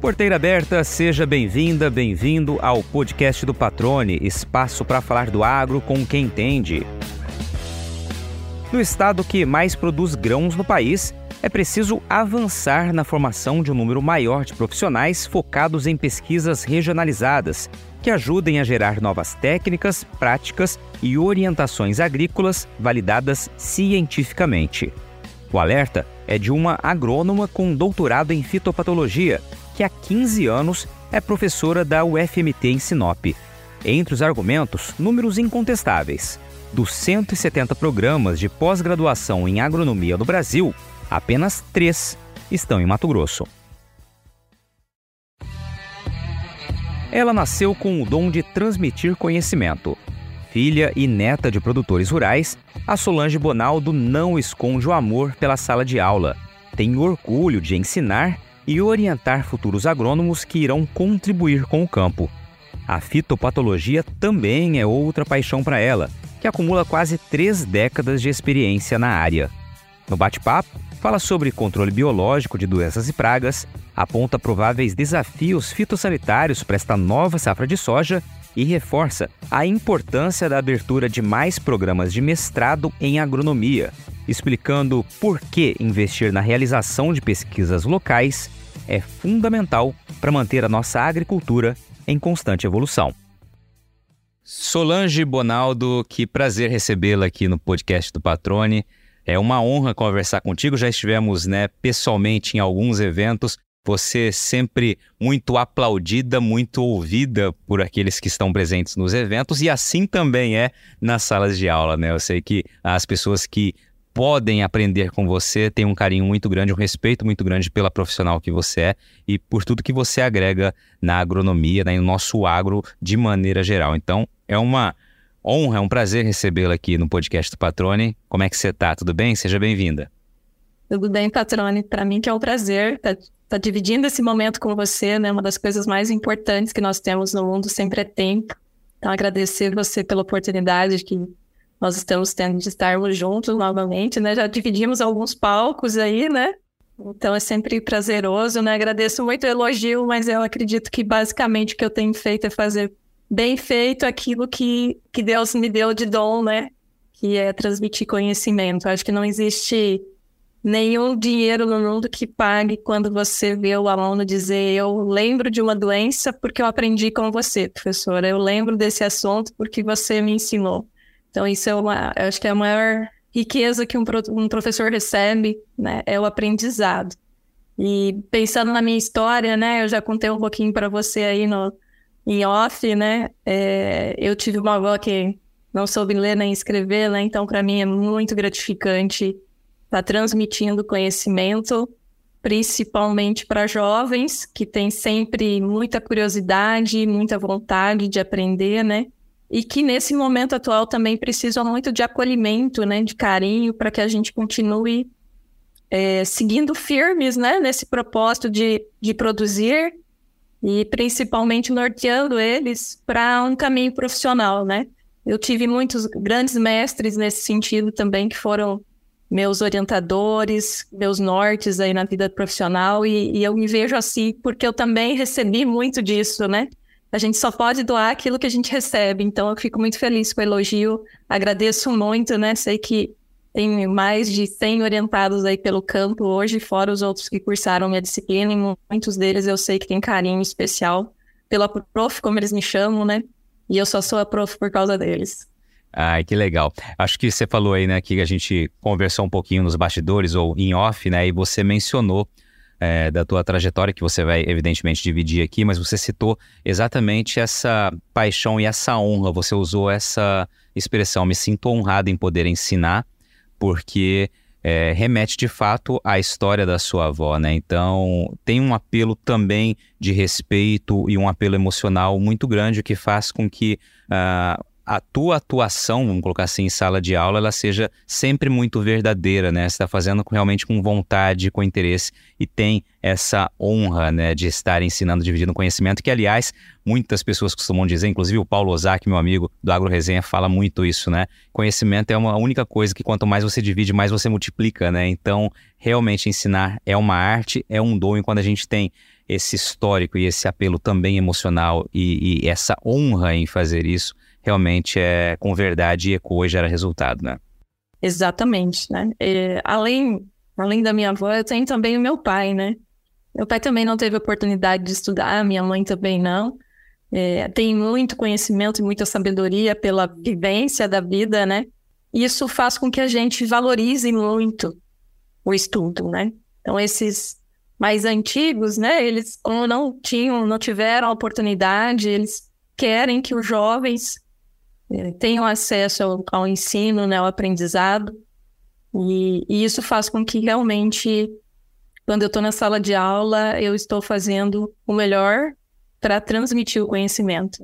Porteira aberta, seja bem-vinda, bem-vindo ao podcast do Patrone, espaço para falar do agro com quem entende. No estado que mais produz grãos no país, é preciso avançar na formação de um número maior de profissionais focados em pesquisas regionalizadas, que ajudem a gerar novas técnicas, práticas e orientações agrícolas validadas cientificamente. O alerta é de uma agrônoma com doutorado em fitopatologia que há 15 anos é professora da UFMT em Sinop. Entre os argumentos, números incontestáveis. Dos 170 programas de pós-graduação em agronomia no Brasil, apenas três estão em Mato Grosso. Ela nasceu com o dom de transmitir conhecimento. Filha e neta de produtores rurais, a Solange Bonaldo não esconde o amor pela sala de aula. Tem orgulho de ensinar e orientar futuros agrônomos que irão contribuir com o campo. A fitopatologia também é outra paixão para ela, que acumula quase três décadas de experiência na área. No bate-papo, fala sobre controle biológico de doenças e pragas, aponta prováveis desafios fitossanitários para esta nova safra de soja e reforça a importância da abertura de mais programas de mestrado em agronomia, explicando por que investir na realização de pesquisas locais é fundamental para manter a nossa agricultura em constante evolução. Solange Bonaldo, que prazer recebê-la aqui no podcast do Patrone. É uma honra conversar contigo. Já estivemos né, pessoalmente em alguns eventos. Você sempre muito aplaudida, muito ouvida por aqueles que estão presentes nos eventos, e assim também é nas salas de aula, né? Eu sei que as pessoas que podem aprender com você, têm um carinho muito grande, um respeito muito grande pela profissional que você é e por tudo que você agrega na agronomia, né, no nosso agro de maneira geral. Então, é uma honra, é um prazer recebê-la aqui no podcast do Patrone. Como é que você está? Tudo bem? Seja bem-vinda. Tudo bem, Patrone. Para mim que é um prazer estar tá, dividindo esse momento com você, né? Uma das coisas mais importantes que nós temos no mundo sempre é tempo. Então, agradecer você pela oportunidade que nós estamos tendo de estarmos juntos novamente, né? Já dividimos alguns palcos aí, né? Então é sempre prazeroso, né? Agradeço muito o elogio, mas eu acredito que basicamente o que eu tenho feito é fazer bem feito aquilo que, que Deus me deu de dom, né? Que é transmitir conhecimento. Acho que não existe nenhum dinheiro no mundo que pague quando você vê o aluno dizer eu lembro de uma doença porque eu aprendi com você, professora. Eu lembro desse assunto porque você me ensinou. Então, isso é uma, eu acho que é a maior riqueza que um, um professor recebe, né, é o aprendizado. E pensando na minha história, né, eu já contei um pouquinho para você aí no, em off, né, é, eu tive uma avó que não soube ler nem escrever, né, então para mim é muito gratificante estar tá transmitindo conhecimento, principalmente para jovens que têm sempre muita curiosidade, muita vontade de aprender, né, e que nesse momento atual também precisam muito de acolhimento, né, de carinho, para que a gente continue é, seguindo firmes, né, nesse propósito de, de produzir e principalmente norteando eles para um caminho profissional, né. Eu tive muitos grandes mestres nesse sentido também, que foram meus orientadores, meus nortes aí na vida profissional, e, e eu me vejo assim porque eu também recebi muito disso, né, a gente só pode doar aquilo que a gente recebe. Então, eu fico muito feliz com o elogio. Agradeço muito, né? Sei que tem mais de 100 orientados aí pelo campo hoje, fora os outros que cursaram minha disciplina, e muitos deles eu sei que tem carinho especial pela prof, como eles me chamam, né? E eu só sou a prof por causa deles. Ai, que legal. Acho que você falou aí, né, que a gente conversou um pouquinho nos bastidores ou em off, né, e você mencionou é, da tua trajetória, que você vai evidentemente dividir aqui, mas você citou exatamente essa paixão e essa honra. Você usou essa expressão, me sinto honrado em poder ensinar, porque é, remete de fato à história da sua avó, né? Então tem um apelo também de respeito e um apelo emocional muito grande que faz com que uh, a tua atuação, vamos colocar assim, em sala de aula, ela seja sempre muito verdadeira, né? Você está fazendo realmente com vontade, com interesse e tem essa honra, né, de estar ensinando, dividindo conhecimento, que, aliás, muitas pessoas costumam dizer, inclusive o Paulo Ozaki, meu amigo do Agro Resenha, fala muito isso, né? Conhecimento é uma única coisa que quanto mais você divide, mais você multiplica, né? Então, realmente ensinar é uma arte, é um dom, e quando a gente tem esse histórico e esse apelo também emocional e, e essa honra em fazer isso, realmente é com verdade ecoa e gera resultado, né? Exatamente, né? E, além, além da minha avó, eu tenho também o meu pai, né? Meu pai também não teve oportunidade de estudar, minha mãe também não. É, tem muito conhecimento e muita sabedoria pela vivência da vida, né? Isso faz com que a gente valorize muito o estudo, né? Então, esses mais antigos, né? Eles ou não tinham, não tiveram a oportunidade, eles querem que os jovens tenham acesso ao, ao, ensino, né, ao aprendizado. E, e isso faz com que realmente quando eu estou na sala de aula, eu estou fazendo o melhor para transmitir o conhecimento.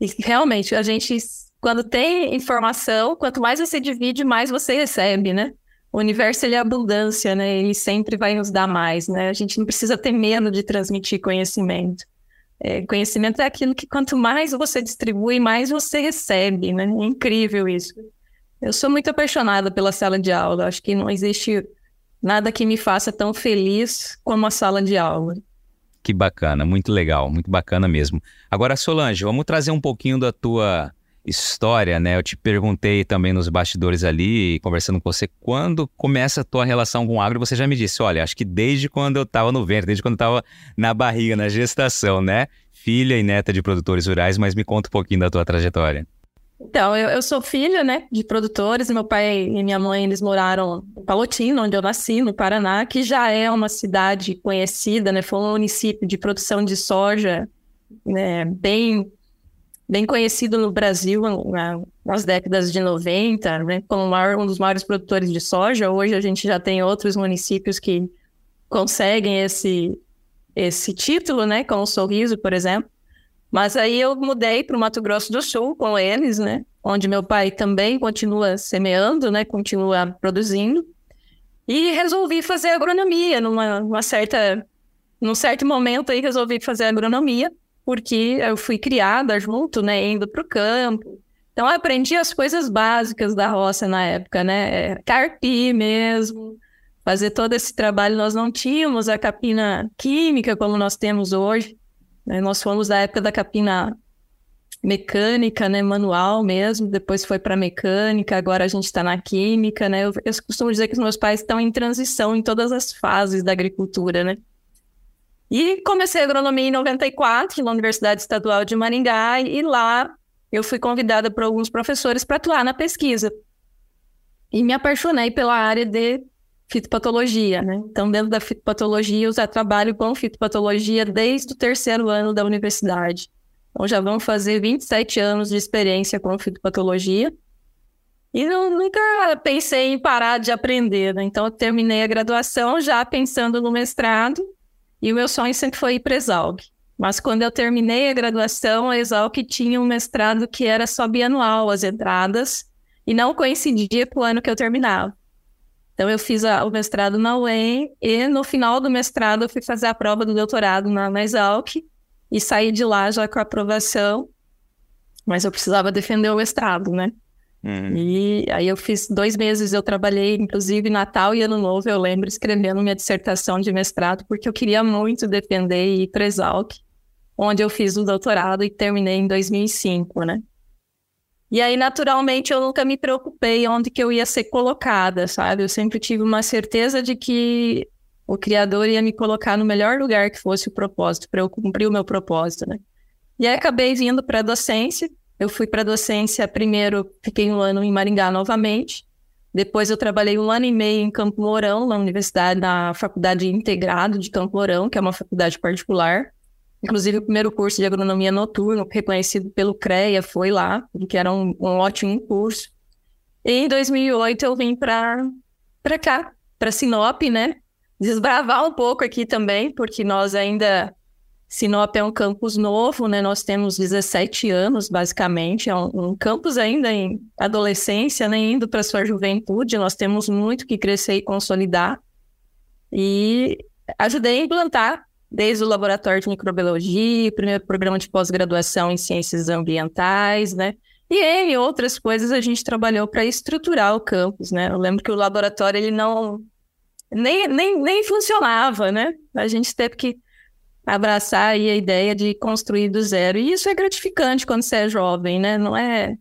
E realmente, a gente, quando tem informação, quanto mais você divide, mais você recebe, né? O universo ele é abundância, né? Ele sempre vai nos dar mais, né? A gente não precisa ter medo de transmitir conhecimento. É, conhecimento é aquilo que quanto mais você distribui, mais você recebe, né? É incrível isso. Eu sou muito apaixonada pela sala de aula. Acho que não existe nada que me faça tão feliz como a sala de aula. Que bacana, muito legal, muito bacana mesmo. Agora, Solange, vamos trazer um pouquinho da tua história, né? Eu te perguntei também nos bastidores ali, conversando com você, quando começa a tua relação com o agro, você já me disse, olha, acho que desde quando eu estava no ventre, desde quando eu estava na barriga, na gestação, né? Filha e neta de produtores rurais, mas me conta um pouquinho da tua trajetória. Então, eu, eu, sou filha, né, de produtores. Meu pai e minha mãe, eles moraram em Palotina, onde eu nasci, no Paraná, que já é uma cidade conhecida, né, foi um município de produção de soja, né, bem, bem conhecido no Brasil na, nas décadas de 90, né, como maior, um dos maiores produtores de soja. Hoje a gente já tem outros municípios que conseguem esse, esse título, né, com o Sorriso, por exemplo. Mas aí eu mudei para o Mato Grosso do Sul com eles, né? Onde meu pai também continua semeando, né? Continua produzindo. E resolvi fazer agronomia numa certa, num certo momento aí resolvi fazer agronomia porque eu fui criada junto, né? Indo para o campo. Então eu aprendi as coisas básicas da roça na época, né? É, carpir mesmo, fazer todo esse trabalho. Nós não tínhamos a capina química como nós temos hoje. Né? Nós fomos da época da capina mecânica, né, manual mesmo, depois foi para mecânica, agora a gente está na química, né? Eu, eu, costumo dizer que os meus pais estão em transição em todas as fases da agricultura, né? E comecei agronomia em 94 na Universidade Estadual de Maringá e lá eu fui convidada por alguns professores para atuar na pesquisa. E me apaixonei pela área de fitopatologia, né? Então, dentro da fitopatologia, eu já trabalho com fitopatologia desde o terceiro ano da universidade. Então, já vão fazer 27 anos de experiência com fitopatologia. E não, nunca pensei em parar de aprender, né? Então, eu terminei a graduação já pensando no mestrado. E o meu sonho sempre foi ir para Exalc. Mas quando eu terminei a graduação, a Exalc tinha um mestrado que era só bianual, as entradas, e não coincidia com o ano que eu terminava. Então, eu fiz a, o mestrado na UEM e no final do mestrado eu fui fazer a prova do doutorado na, na Exalc e saí de lá já com a aprovação, mas eu precisava defender o mestrado, né? Uhum. E aí eu fiz dois meses, eu trabalhei, inclusive Natal e Ano Novo, eu lembro, escrevendo minha dissertação de mestrado, porque eu queria muito defender e ir para Exalc, onde eu fiz o doutorado e terminei em 2005, né? E aí, naturalmente, eu nunca me preocupei onde que eu ia ser colocada, sabe? Eu sempre tive uma certeza de que o Criador ia me colocar no melhor lugar que fosse o propósito, para eu cumprir o meu propósito, né? E aí, acabei vindo para a docência. Eu fui para docência primeiro, fiquei um ano em Maringá novamente. Depois eu trabalhei um ano e meio em Campo Mourão, na universidade, na Faculdade Integrado de Campo Mourão, que é uma faculdade particular. Inclusive, o primeiro curso de agronomia noturno, reconhecido pelo CREA, foi lá, que era um, um ótimo curso. E em 2008 eu vim para cá, para Sinop, né? Desbravar um pouco aqui também, porque nós ainda Sinop é um campus novo, né? Nós temos 17 anos, basicamente, é um, um campus ainda em adolescência, né? Indo para sua juventude, nós temos muito que crescer e consolidar. E ajudei a implantar desde o laboratório de microbiologia, primeiro programa de pós-graduação em ciências ambientais, né? E em outras coisas a gente trabalhou para estruturar o campus, né? Eu lembro que o laboratório ele não nem, nem, nem funcionava, né? A gente teve que abraçar a ideia de construir do zero. E isso é gratificante quando você é jovem, né? Não é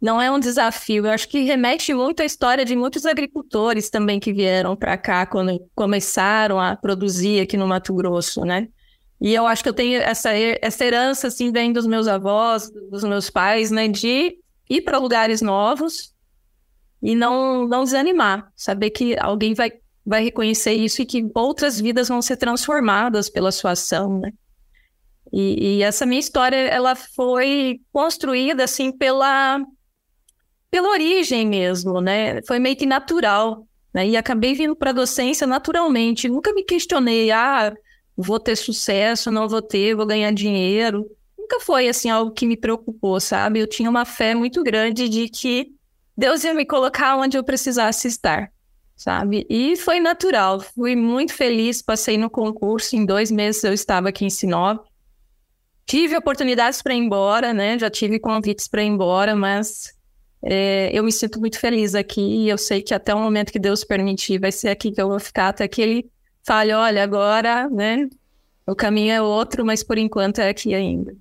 não é um desafio. Eu acho que remete muito à história de muitos agricultores também que vieram para cá quando começaram a produzir aqui no Mato Grosso, né? E eu acho que eu tenho essa, essa herança, assim, vem dos meus avós, dos meus pais, né? De ir para lugares novos e não, não desanimar. Saber que alguém vai, vai reconhecer isso e que outras vidas vão ser transformadas pela sua ação, né? E, e essa minha história, ela foi construída, assim, pela pela origem mesmo, né? Foi meio que natural, né? E acabei vindo para a docência naturalmente. Nunca me questionei, ah, vou ter sucesso, não vou ter, vou ganhar dinheiro. Nunca foi assim algo que me preocupou, sabe? Eu tinha uma fé muito grande de que Deus ia me colocar onde eu precisasse estar, sabe? E foi natural. Fui muito feliz, passei no concurso. Em dois meses eu estava aqui em Sinop. Tive oportunidades para ir embora, né? Já tive convites para ir embora, mas é, eu me sinto muito feliz aqui e eu sei que até o momento que Deus permitir vai ser aqui que eu vou ficar até que Ele fale, olha, agora, né, o caminho é outro, mas por enquanto é aqui ainda.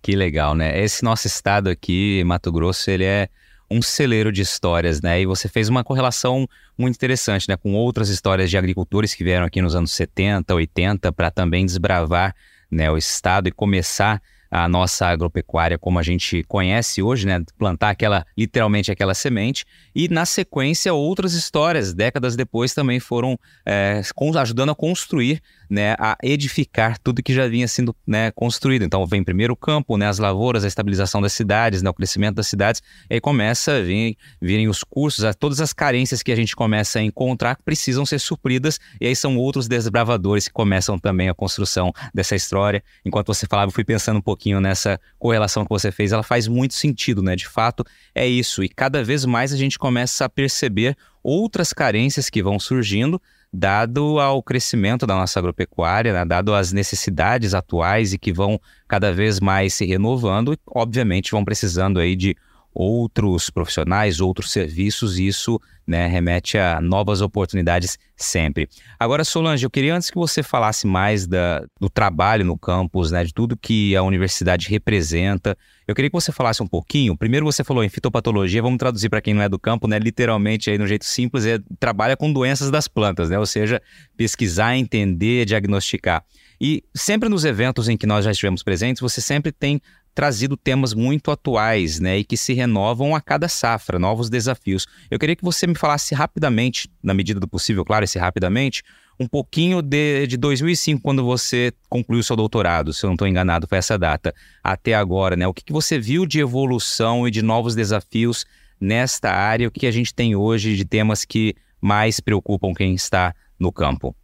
Que legal, né? Esse nosso estado aqui, Mato Grosso, ele é um celeiro de histórias, né? E você fez uma correlação muito interessante, né, com outras histórias de agricultores que vieram aqui nos anos 70, 80 para também desbravar, né, o estado e começar a nossa agropecuária como a gente conhece hoje, né? Plantar aquela, literalmente aquela semente. E na sequência, outras histórias, décadas depois, também foram é, ajudando a construir, né? A edificar tudo que já vinha sendo né, construído. Então vem primeiro o campo, né? As lavouras, a estabilização das cidades, né, o crescimento das cidades. E aí começa a vir, virem os cursos, todas as carências que a gente começa a encontrar precisam ser supridas. E aí são outros desbravadores que começam também a construção dessa história. Enquanto você falava, eu fui pensando um pouquinho nessa correlação que você fez, ela faz muito sentido, né? De fato, é isso. E cada vez mais a gente começa a perceber outras carências que vão surgindo, dado ao crescimento da nossa agropecuária, né? dado às necessidades atuais e que vão cada vez mais se renovando, e obviamente vão precisando aí de outros profissionais, outros serviços, e isso né, remete a novas oportunidades sempre. Agora, Solange, eu queria antes que você falasse mais da, do trabalho no campus, né, de tudo que a universidade representa. Eu queria que você falasse um pouquinho. Primeiro você falou em fitopatologia, vamos traduzir para quem não é do campo, né, literalmente aí no jeito simples, é trabalha com doenças das plantas, né, ou seja, pesquisar, entender, diagnosticar. E sempre nos eventos em que nós já estivemos presentes, você sempre tem trazido temas muito atuais, né, e que se renovam a cada safra, novos desafios. Eu queria que você me falasse rapidamente, na medida do possível, claro, esse rapidamente, um pouquinho de, de 2005, quando você concluiu seu doutorado, se eu não estou enganado, foi essa data, até agora, né? O que, que você viu de evolução e de novos desafios nesta área? O que a gente tem hoje de temas que mais preocupam quem está no campo?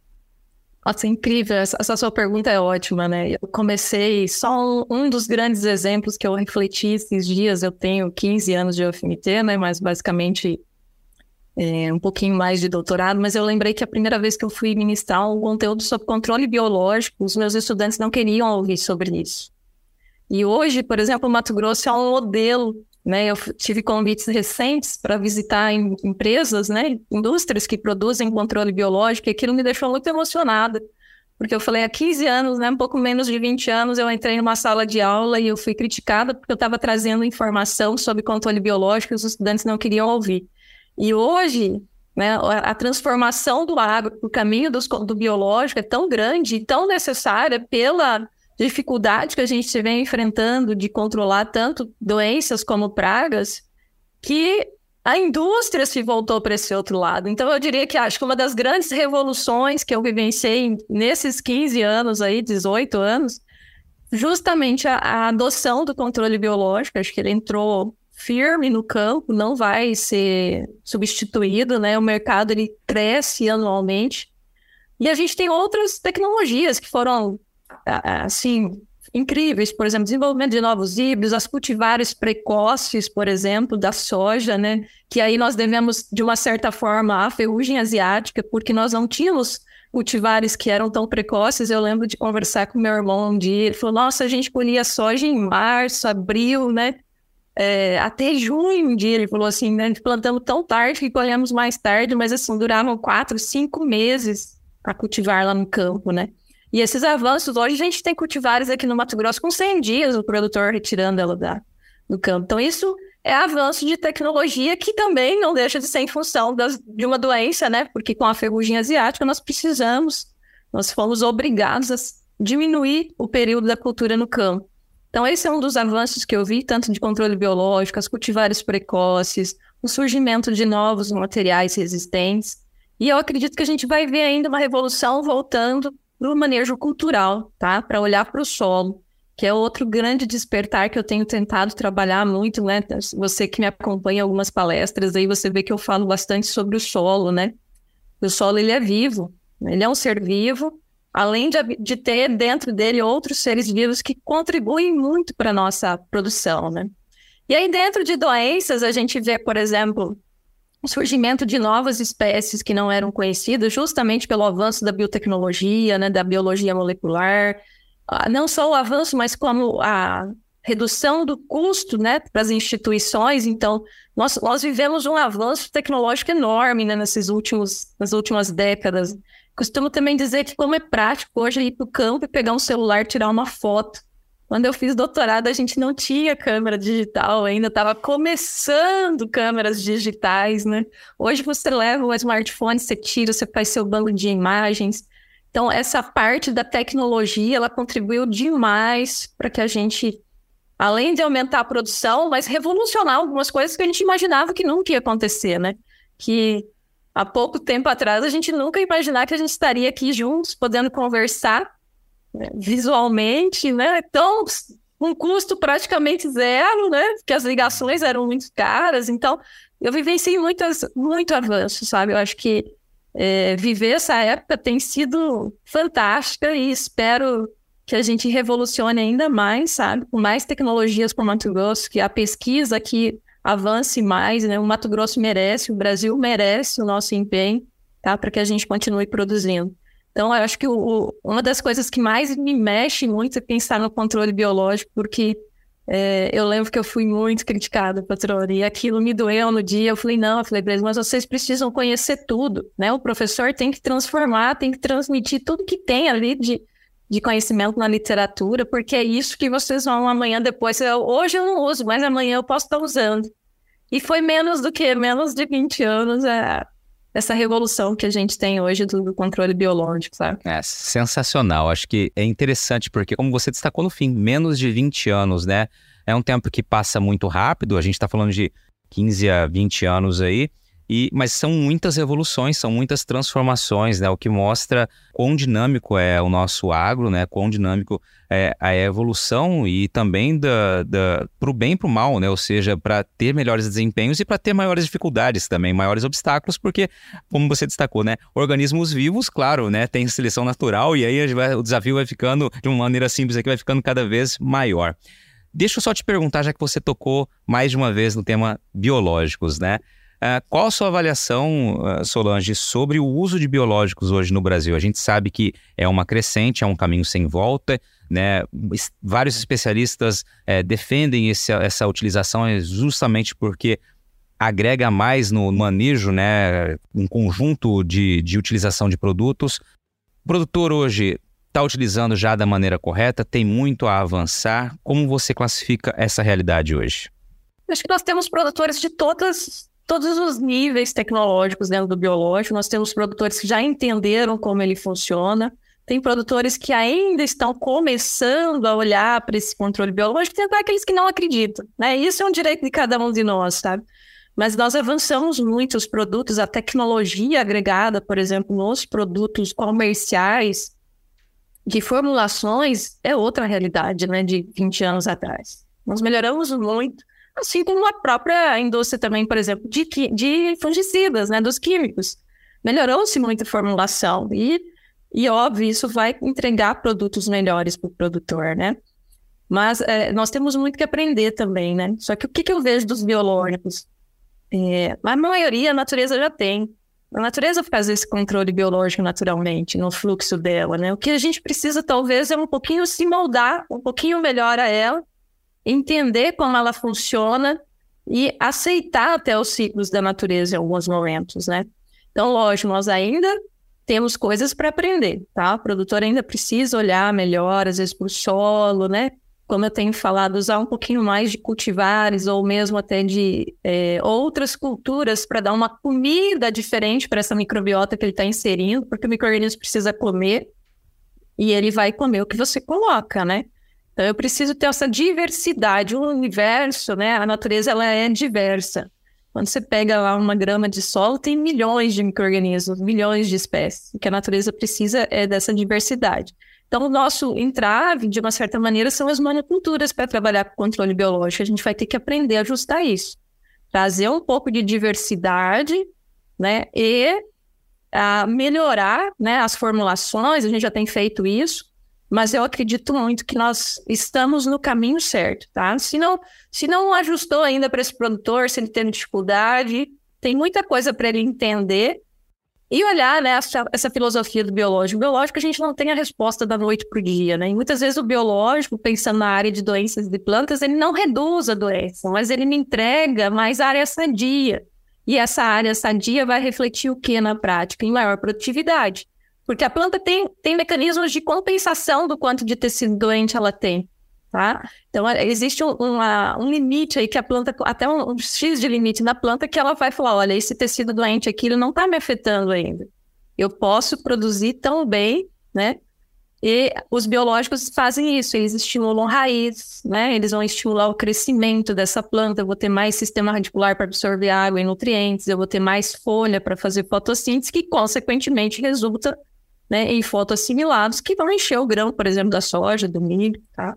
Nossa, incrível. Essa sua pergunta é ótima, né? Eu comecei, só um, um, dos grandes exemplos que eu refleti esses dias, eu tenho 15 anos de UFMT, né? Mas basicamente é, um pouquinho mais de doutorado, mas eu lembrei que a primeira vez que eu fui ministrar um conteúdo sobre controle biológico, os meus estudantes não queriam ouvir sobre isso. E hoje, por exemplo, o Mato Grosso é um modelo né, eu tive convites recentes para visitar em, empresas, né, indústrias que produzem controle biológico, e aquilo me deixou muito emocionada, porque eu falei, há 15 anos, né, um pouco menos de 20 anos, eu entrei numa sala de aula e eu fui criticada porque eu estava trazendo informação sobre controle biológico e os estudantes não queriam ouvir. E hoje, né, a transformação do agro o caminho dos, do biológico é tão grande e tão necessária pela dificuldade que a gente vem enfrentando de controlar tanto doenças como pragas, que a indústria se voltou para esse outro lado. Então, eu diria que acho que uma das grandes revoluções que eu vivenciei nesses 15 anos aí, 18 anos, justamente a, a adoção do controle biológico, acho que ele entrou firme no campo, não vai ser substituído, né? O mercado ele cresce anualmente. E a gente tem outras tecnologias que foram assim, incríveis, por exemplo, desenvolvimento de novos híbridos, as cultivares precoces, por exemplo, da soja, né? Que aí nós devemos, de uma certa forma, à ferrugem asiática, porque nós não tínhamos cultivares que eram tão precoces. Eu lembro de conversar com meu irmão um dia, ele falou, nossa, a gente colhia soja em março, abril, né? É, até junho um dia, ele falou assim, né? Plantamos tão tarde que colhemos mais tarde, mas assim, duravam quatro, cinco meses para cultivar lá no campo, né? E esses avanços, hoje a gente tem cultivares aqui no Mato Grosso com 100 dias o produtor retirando ela da, do campo. Então, isso é avanço de tecnologia que também não deixa de ser em função das, de uma doença, né? Porque com a ferrugem asiática nós precisamos, nós fomos obrigados a diminuir o período da cultura no campo. Então, esse é um dos avanços que eu vi, tanto de controle biológico, as cultivares precoces, o surgimento de novos materiais resistentes. E eu acredito que a gente vai ver ainda uma revolução voltando para o manejo cultural, tá? Para olhar para o solo, que é outro grande despertar que eu tenho tentado trabalhar muito, né? Você que me acompanha em algumas palestras, aí você vê que eu falo bastante sobre o solo, né? O solo, ele é vivo, ele é um ser vivo, além de, de ter dentro dele outros seres vivos que contribuem muito para nossa produção, né? E aí, dentro de doenças, a gente vê, por exemplo, o surgimento de novas espécies que não eram conhecidas, justamente pelo avanço da biotecnologia, né, da biologia molecular, ah, não só o avanço, mas como a redução do custo né, para as instituições. Então, nós, nós vivemos um avanço tecnológico enorme né, nesses últimos, nas últimas décadas. Costumo também dizer que como é prático hoje ir para o campo e pegar um celular, tirar uma foto. Quando eu fiz doutorado, a gente não tinha câmera digital ainda, estava começando câmeras digitais, né? Hoje você leva o smartphone, você tira, você faz seu banco de imagens. Então, essa parte da tecnologia, ela contribuiu demais para que a gente, além de aumentar a produção, mas revolucionar algumas coisas que a gente imaginava que nunca ia acontecer, né? Que há pouco tempo atrás a gente nunca ia imaginar que a gente estaria aqui juntos, podendo conversar visualmente, né? Então, um custo praticamente zero, né? Porque as ligações eram muito caras. Então, eu vivenciei muitas, muito avanço, sabe? Eu acho que é, viver essa época tem sido fantástica e espero que a gente revolucione ainda mais, sabe? Com mais tecnologias para o Mato Grosso, que a pesquisa aqui avance mais, né? O Mato Grosso merece, o Brasil merece o nosso empenho, tá? Para que a gente continue produzindo. Então, eu acho que o, uma das coisas que mais me mexe muito é pensar no controle biológico, porque é, eu lembro que eu fui muito criticada, patrona, e aquilo me doeu no dia. Eu falei, não, eu falei, mas vocês precisam conhecer tudo, né? O professor tem que transformar, tem que transmitir tudo que tem ali de, de conhecimento na literatura, porque é isso que vocês vão amanhã depois. Eu, hoje eu não uso, mas amanhã eu posso estar usando. E foi menos do que menos de 20 anos. É, essa revolução que a gente tem hoje do, controle biológico, sabe? É sensacional. Acho que é interessante porque, como você destacou no fim, menos de 20 anos, né? É um tempo que passa muito rápido. A gente está falando de 15 a 20 anos aí. E, mas são muitas revoluções, são muitas transformações, né? O que mostra quão dinâmico é o nosso agro, né? Quão dinâmico é a evolução e também da, da, para o bem e para o mal, né? Ou seja, para ter melhores desempenhos e para ter maiores dificuldades também, maiores obstáculos, porque, como você destacou, né? Organismos vivos, claro, né? Tem seleção natural e aí o desafio vai ficando, de uma maneira simples aqui, vai ficando cada vez maior. Deixa eu só te perguntar, já que você tocou mais de uma vez no tema biológicos, né? Uh, qual a sua avaliação, uh, Solange, sobre o uso de biológicos hoje no Brasil? A gente sabe que é uma crescente, é um caminho sem volta, né? Vários especialistas uh, defendem esse, essa utilização justamente porque agrega mais no manejo, né? Um conjunto de, de utilização de produtos. O produtor hoje está utilizando já da maneira correta, tem muito a avançar. Como você classifica essa realidade hoje? Acho que nós temos produtores de todas todos os níveis tecnológicos dentro do biológico. Nós temos produtores que já entenderam como ele funciona. Tem produtores que ainda estão começando a olhar para esse controle biológico, tem aqueles que não acreditam, né? Isso é um direito de cada um de nós, sabe? Mas nós avançamos muito os produtos, a tecnologia agregada, por exemplo, nos produtos comerciais de formulações é outra realidade, né, de 20 anos atrás. Nós melhoramos muito assim como a própria indústria também, por exemplo, de, de fungicidas, né, dos químicos. Melhorou-se muito a formulação e E óbvio, isso vai entregar produtos melhores para o produtor, né? Mas é, nós temos muito que aprender também, né? Só que o que, que eu vejo dos biológicos? É, a maioria a natureza já tem. A natureza faz esse controle biológico naturalmente, no fluxo dela, né? O que a gente precisa, talvez, é um pouquinho se moldar, um pouquinho melhor a ela, entender como ela funciona e aceitar até os ciclos da natureza em alguns momentos, né? Então, lógico, nós ainda temos coisas para aprender, tá? O produtor ainda precisa olhar melhor, às vezes, para o solo, né? Como eu tenho falado, usar um pouquinho mais de cultivares ou mesmo até de é, outras culturas para dar uma comida diferente para essa microbiota que ele está inserindo, porque o microorganismo precisa comer e ele vai comer o que você coloca, né? Então eu preciso ter essa diversidade, o universo, né? A natureza ela é diversa. Quando você pega lá uma grama de solo, tem milhões de micro-organismos, milhões de espécies. O que a natureza precisa é dessa diversidade. Então, o nosso entrave, de uma certa maneira, são as monoculturas para trabalhar com controle biológico. A gente vai ter que aprender a ajustar isso. Trazer um pouco de diversidade, né? E a melhorar né, as formulações, a gente já tem feito isso, mas eu acredito muito que nós estamos no caminho certo, tá? Se não, se não ajustou ainda para esse produtor, se ele tem dificuldade, tem muita coisa para ele entender e olhar né, essa, essa, filosofia do biológico. O biológico a gente não tem a resposta da noite para o dia, né? E muitas vezes o biológico, pensando na área de doenças de plantas, ele não reduz a doença, mas ele me entrega mais área sadia. E essa área sadia vai refletir o que na prática? Em maior produtividade. Porque a planta tem, tem mecanismos de compensação do quanto de tecido doente ela tem. Tá? Então, é, existe um, uma, um limite aí que a planta, até um, um, X de limite na planta, que ela vai falar: olha, esse tecido doente aqui ele não está me afetando ainda. Eu posso produzir tão bem, né? E os biológicos fazem isso, eles estimulam raiz, né? Eles vão estimular o crescimento dessa planta, eu vou ter mais sistema radicular para absorver água e nutrientes, eu vou ter mais folha para fazer fotossíntese, que consequentemente resulta né, em fotoassimilados que vão encher o grão, por exemplo, da soja, do milho, tá?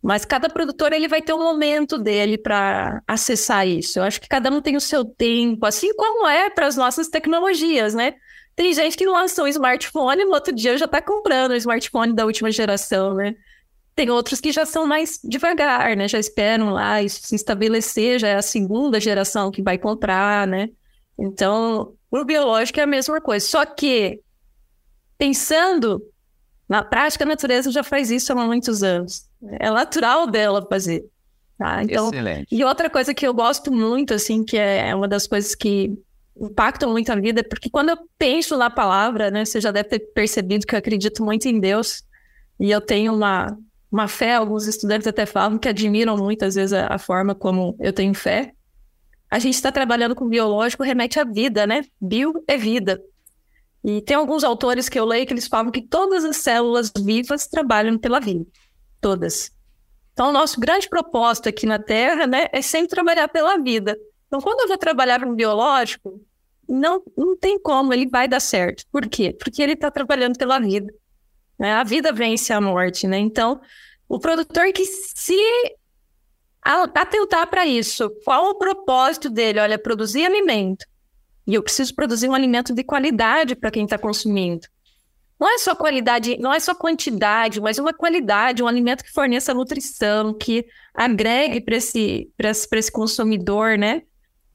Mas cada produtor ele vai ter um momento dele para acessar isso. Eu acho que cada um tem o seu tempo, assim como é para as nossas tecnologias, né? Tem gente que lança um smartphone e no outro dia já está comprando o smartphone da última geração, né? Tem outros que já são mais devagar, né? Já esperam lá isso se estabelecer, já é a segunda geração que vai comprar, né? Então, o biológico é a mesma coisa. Só que pensando na prática, a natureza já faz isso há muitos anos. É natural dela fazer. Tá? Então, Excelente. E outra coisa que eu gosto muito, assim, que é uma das coisas que impactam muito a vida, é porque quando eu penso na palavra, né, você já deve ter percebido que eu acredito muito em Deus, e eu tenho uma, uma fé, alguns estudantes até falam que admiram muitas vezes a, a forma como eu tenho fé. A gente está trabalhando com biológico, remete à vida, né? Bio é vida. E tem alguns autores que eu leio que eles falam que todas as células vivas trabalham pela vida. Todas. Então, o nosso grande propósito aqui na Terra né, é sempre trabalhar pela vida. Então, quando eu vou trabalhar para um biológico, não, não tem como, ele vai dar certo. Por quê? Porque ele está trabalhando pela vida. Né? A vida vence a morte, né? Então, o produtor que se atentar para isso, qual o propósito dele? Olha, produzir alimento. E eu preciso produzir um alimento de qualidade para quem está consumindo. Não é só qualidade, não é só quantidade, mas uma qualidade, um alimento que forneça nutrição, que agregue para esse, esse consumidor, né?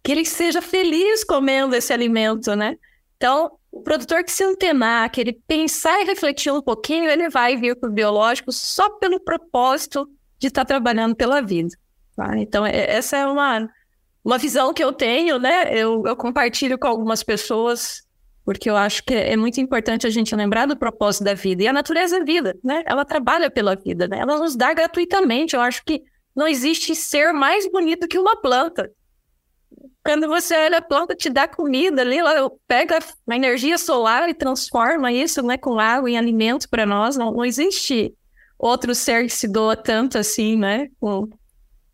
Que ele seja feliz comendo esse alimento, né? Então, o produtor que se antenar, que ele pensar e refletir um pouquinho, ele vai vir para o biológico só pelo propósito de estar tá trabalhando pela vida. Tá? Então, é, essa é uma, uma visão que eu tenho, né? Eu, eu compartilho com algumas pessoas, porque eu acho que é muito importante a gente lembrar do propósito da vida. E a natureza é vida, né? Ela trabalha pela vida, né? Ela nos dá gratuitamente. Eu acho que não existe ser mais bonito que uma planta. Quando você olha a planta, te dá comida ali, ela pega a energia solar e transforma isso né, com água em alimento para nós. Não, não existe outro ser que se doa tanto assim, né? Com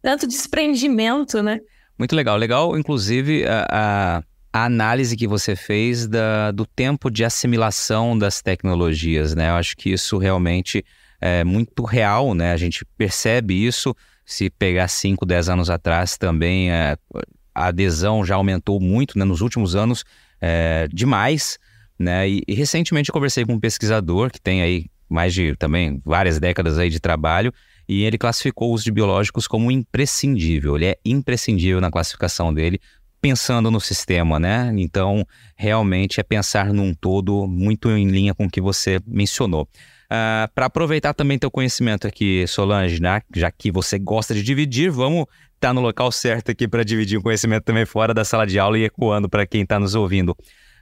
tanto desprendimento, né? Muito legal. Legal, inclusive, a, a análise que você fez da, do tempo de assimilação das tecnologias, né? Eu acho que isso realmente é muito real, né? A gente percebe isso. Se pegar 5, 10 anos atrás também, é, a adesão já aumentou muito, né? Nos últimos anos, é, demais. né? E, e recentemente eu conversei com um pesquisador que tem aí mais de também várias décadas aí de trabalho e ele classificou o uso de biológicos como imprescindível. Ele é imprescindível na classificação dele, pensando no sistema, né? Então, realmente é pensar num todo muito em linha com o que você mencionou. Uh, ah, Para aproveitar também teu conhecimento aqui, Solange, né? já que você gosta de dividir, vamos estar tá no local certo aqui para dividir o conhecimento também fora da sala de aula e ecoando para quem está nos ouvindo.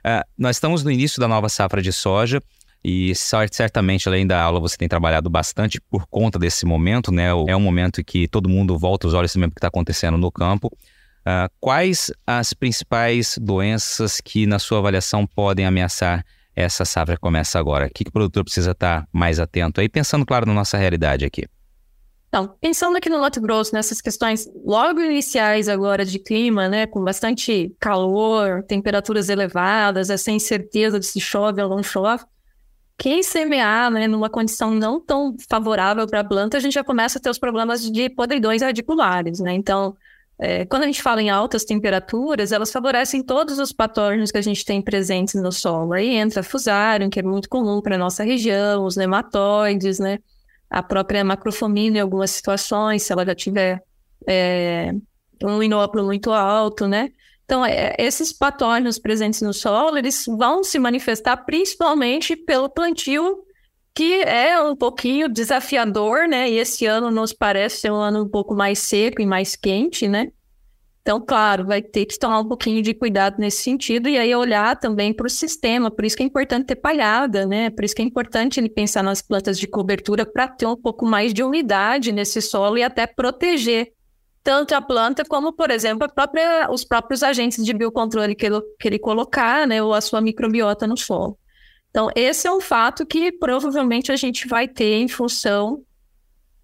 Uh, nós estamos no início da nova safra de soja e certamente, além da aula, você tem trabalhado bastante por conta desse momento, né? É um momento que todo mundo volta os olhos também para o que está acontecendo no campo. Uh, quais as principais doenças que, na sua avaliação, podem ameaçar essa safra que começa agora? O que, que o produtor precisa estar mais atento aí, pensando, claro, na nossa realidade aqui? Então, pensando aqui no Mato Grosso, nessas questões logo iniciais agora de clima, né, com bastante calor, temperaturas elevadas, essa incerteza de se chove ou não chove, quem semear né, numa condição não tão favorável para a planta, a gente já começa a ter os problemas de podridões radiculares, né? Então, é, quando a gente fala em altas temperaturas, elas favorecem todos os patógenos que a gente tem presentes no solo. Aí entra fusarium, que é muito comum para a nossa região, os nematóides, né? A própria macrofomina em algumas situações, se ela já tiver é, um inóculo muito alto, né? Então, é, esses patógenos presentes no solo, eles vão se manifestar principalmente pelo plantio, que é um pouquinho desafiador, né? E esse ano nos parece ser um ano um pouco mais seco e mais quente, né? Então, claro, vai ter que tomar um pouquinho de cuidado nesse sentido e aí olhar também para o sistema. Por isso que é importante ter palhada, né? Por isso que é importante ele pensar nas plantas de cobertura para ter um pouco mais de umidade nesse solo e até proteger tanto a planta como, por exemplo, própria, os próprios agentes de biocontrole que ele, que ele colocar, né? Ou a sua microbiota no solo. Então, esse é um fato que provavelmente a gente vai ter em função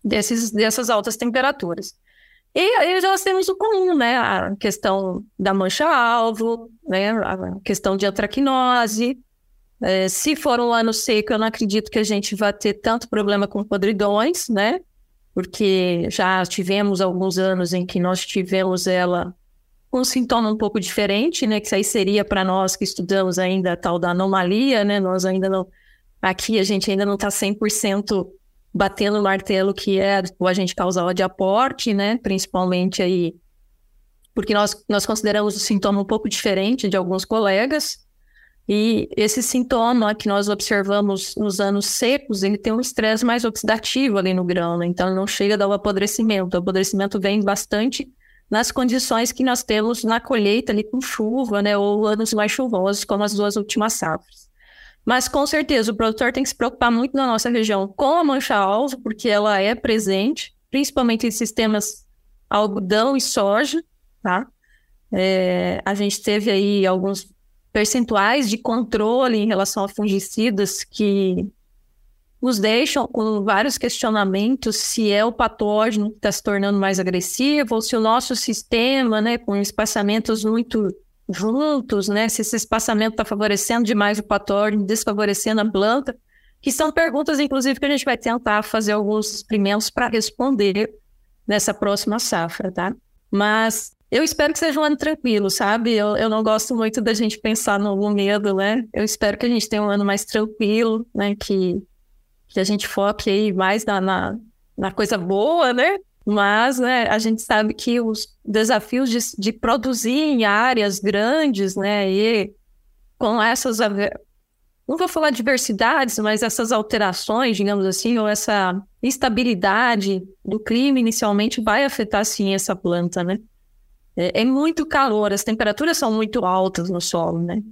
desses, dessas altas temperaturas. E aí nós temos o comum, né? A questão da mancha-alvo, né? A questão de antracnose. É, se for um ano seco, eu não acredito que a gente vai ter tanto problema com podridões, né? Porque já tivemos alguns anos em que nós tivemos ela com um sintoma um pouco diferente, né? Que isso aí seria para nós que estudamos ainda a tal da anomalia, né? Nós ainda não. Aqui a gente ainda não está 100% batendo o martelo que é o agente causal de aporte, né? Principalmente aí. Porque nós, nós consideramos o sintoma um pouco diferente de alguns colegas. E esse sintoma que nós observamos nos anos secos, ele tem um estresse mais oxidativo ali no grão, né? então não chega a dar o apodrecimento. O apodrecimento vem bastante nas condições que nós temos na colheita ali com chuva, né, ou anos mais chuvosos, como as duas últimas safras. Mas com certeza o produtor tem que se preocupar muito na nossa região com a mancha-alvo, porque ela é presente, principalmente em sistemas algodão e soja, tá? É, a gente teve aí alguns percentuais de controle em relação a fungicidas que nos deixam com vários questionamentos se é o patógeno que está se tornando mais agressivo ou se o nosso sistema, né, com espaçamentos muito juntos, né, se esse espaçamento está favorecendo demais o patógeno, desfavorecendo a planta, que são perguntas, inclusive, que a gente vai tentar fazer alguns experimentos para responder nessa próxima safra, tá? Mas eu espero que seja um ano tranquilo, sabe? Eu, eu não gosto muito da gente pensar no medo, né? Eu espero que a gente tenha um ano mais tranquilo, né? Que que a gente foque aí mais na, na, na coisa boa, né? Mas né, a gente sabe que os desafios de, de, produzir em áreas grandes, né, e com essas, não vou falar diversidades, mas essas alterações, digamos assim, ou essa instabilidade do clima inicialmente vai afetar sim essa planta, né? É, é muito calor, as temperaturas são muito altas no solo, né?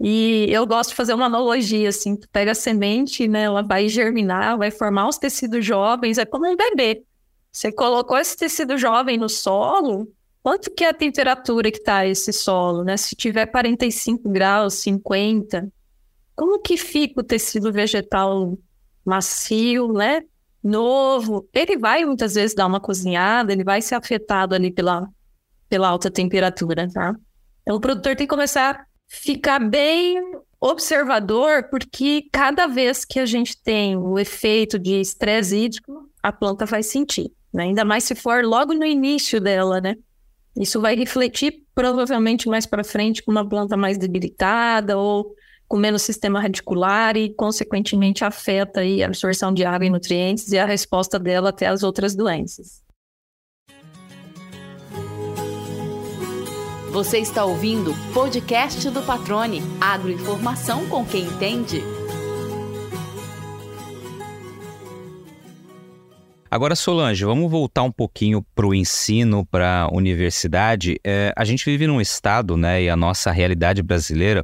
E eu gosto de fazer uma analogia, assim, tu pega a semente, né, ela vai germinar, vai formar os tecidos jovens, é como um bebê. Você colocou esse tecido jovem no solo, quanto que é a temperatura que está esse solo, né? Se tiver 45 graus, 50, como que fica o tecido vegetal macio, né? Novo, ele vai muitas vezes dar uma cozinhada, ele vai ser afetado ali pela, pela alta temperatura, tá? Então o produtor tem que começar ficar bem observador, porque cada vez que a gente tem o efeito de estresse hídrico, a planta vai sentir, né? ainda mais se for logo no início dela, né? Isso vai refletir provavelmente mais para frente com uma planta mais debilitada ou com menos sistema radicular e, consequentemente, afeta aí a absorção de água e nutrientes e a resposta dela até as outras doenças. Você está ouvindo podcast do Patrone, agroinformação com quem entende. Agora, Solange, vamos voltar um pouquinho para o ensino, para a universidade. É, a gente vive num estado, né, e a nossa realidade brasileira,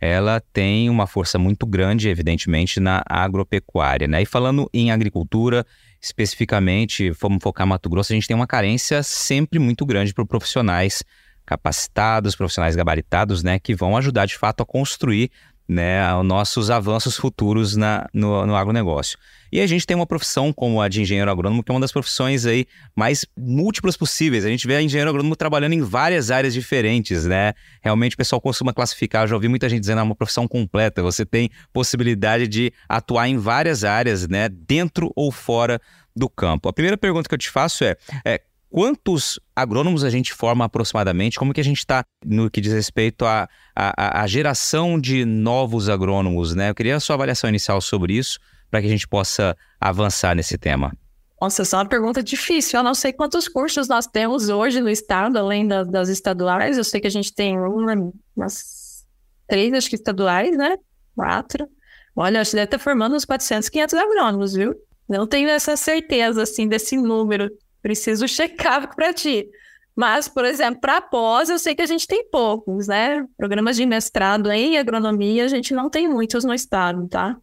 ela tem uma força muito grande, evidentemente, na agropecuária, né? E falando em agricultura, especificamente, vamos focar Mato Grosso, a gente tem uma carência sempre muito grande para profissionais capacitados, profissionais gabaritados, né, que vão ajudar de fato a construir né, os nossos avanços futuros na, no, no agronegócio. E a gente tem uma profissão como a de engenheiro agrônomo, que é uma das profissões aí mais múltiplas possíveis. A gente vê a engenheiro agrônomo trabalhando em várias áreas diferentes, né? Realmente o pessoal costuma classificar, eu já ouvi muita gente dizendo, é uma profissão completa. Você tem possibilidade de atuar em várias áreas, né? Dentro ou fora do campo. A primeira pergunta que eu te faço é, é quantos agrônomos a gente forma aproximadamente? Como que a gente está no que diz respeito à a, a, geração de novos agrônomos, né? Eu queria a sua avaliação inicial sobre isso, para que a gente possa avançar nesse tema. Nossa, essa é uma pergunta difícil. Eu não sei quantos cursos nós temos hoje no estado, além das, das estaduais. Eu sei que a gente tem uma, umas três, acho que estaduais, né? Quatro. Olha, acho que deve estar formando uns 400, 500 agrônomos, viu? Não tenho essa certeza, assim, desse número. Preciso checar para ti. Mas, por exemplo, para pós, eu sei que a gente tem poucos, né? Programas de mestrado em agronomia, a gente não tem muitos no estado, tá?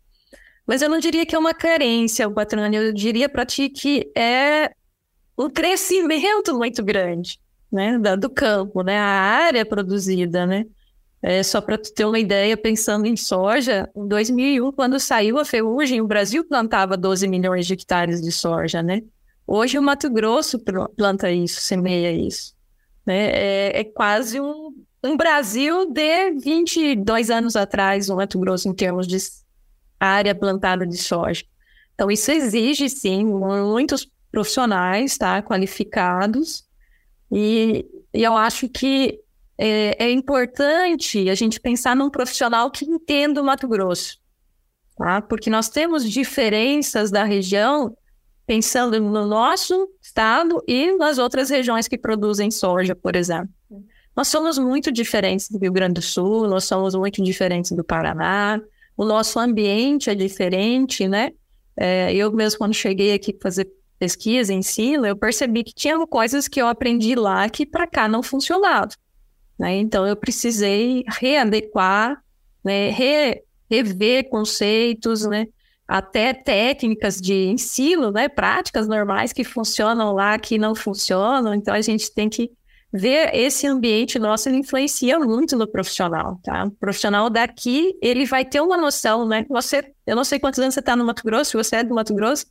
Mas eu não diria que é uma carência, Patrônio, eu diria para ti que é um crescimento muito grande, né, do campo, né, a área produzida, né. É, só para tu ter uma ideia, pensando em soja, em 2001, quando saiu a ferrugem, o Brasil plantava 12 milhões de hectares de soja, né? Hoje o Mato Grosso planta isso, semeia isso. Né? É, é quase um, um Brasil de 22 anos atrás, o Mato Grosso, em termos de área plantada de soja. Então, isso exige, sim, muitos profissionais tá, qualificados, e, e eu acho que é, é, importante a gente pensar num profissional que entenda o Mato Grosso, tá? porque nós temos diferenças da região pensando no nosso estado e nas outras regiões que produzem soja, por exemplo. Nós somos muito diferentes do Rio Grande do Sul, nós somos muito diferentes do Paraná, o nosso ambiente é diferente, né? É, eu mesmo, quando cheguei aqui fazer pesquisa, ensino, eu percebi que tinha coisas que eu aprendi lá que para cá não funcionavam. Né? Então, eu precisei readequar, né? Re, rever conceitos, né? Até técnicas de ensino, né? práticas normais que funcionam lá, que não funcionam. Então, a gente tem que ver esse ambiente nosso, ele influencia muito no profissional, tá? O profissional daqui, ele vai ter uma noção, né? Você, eu não sei quantos anos você está no Mato Grosso, você é do Mato Grosso,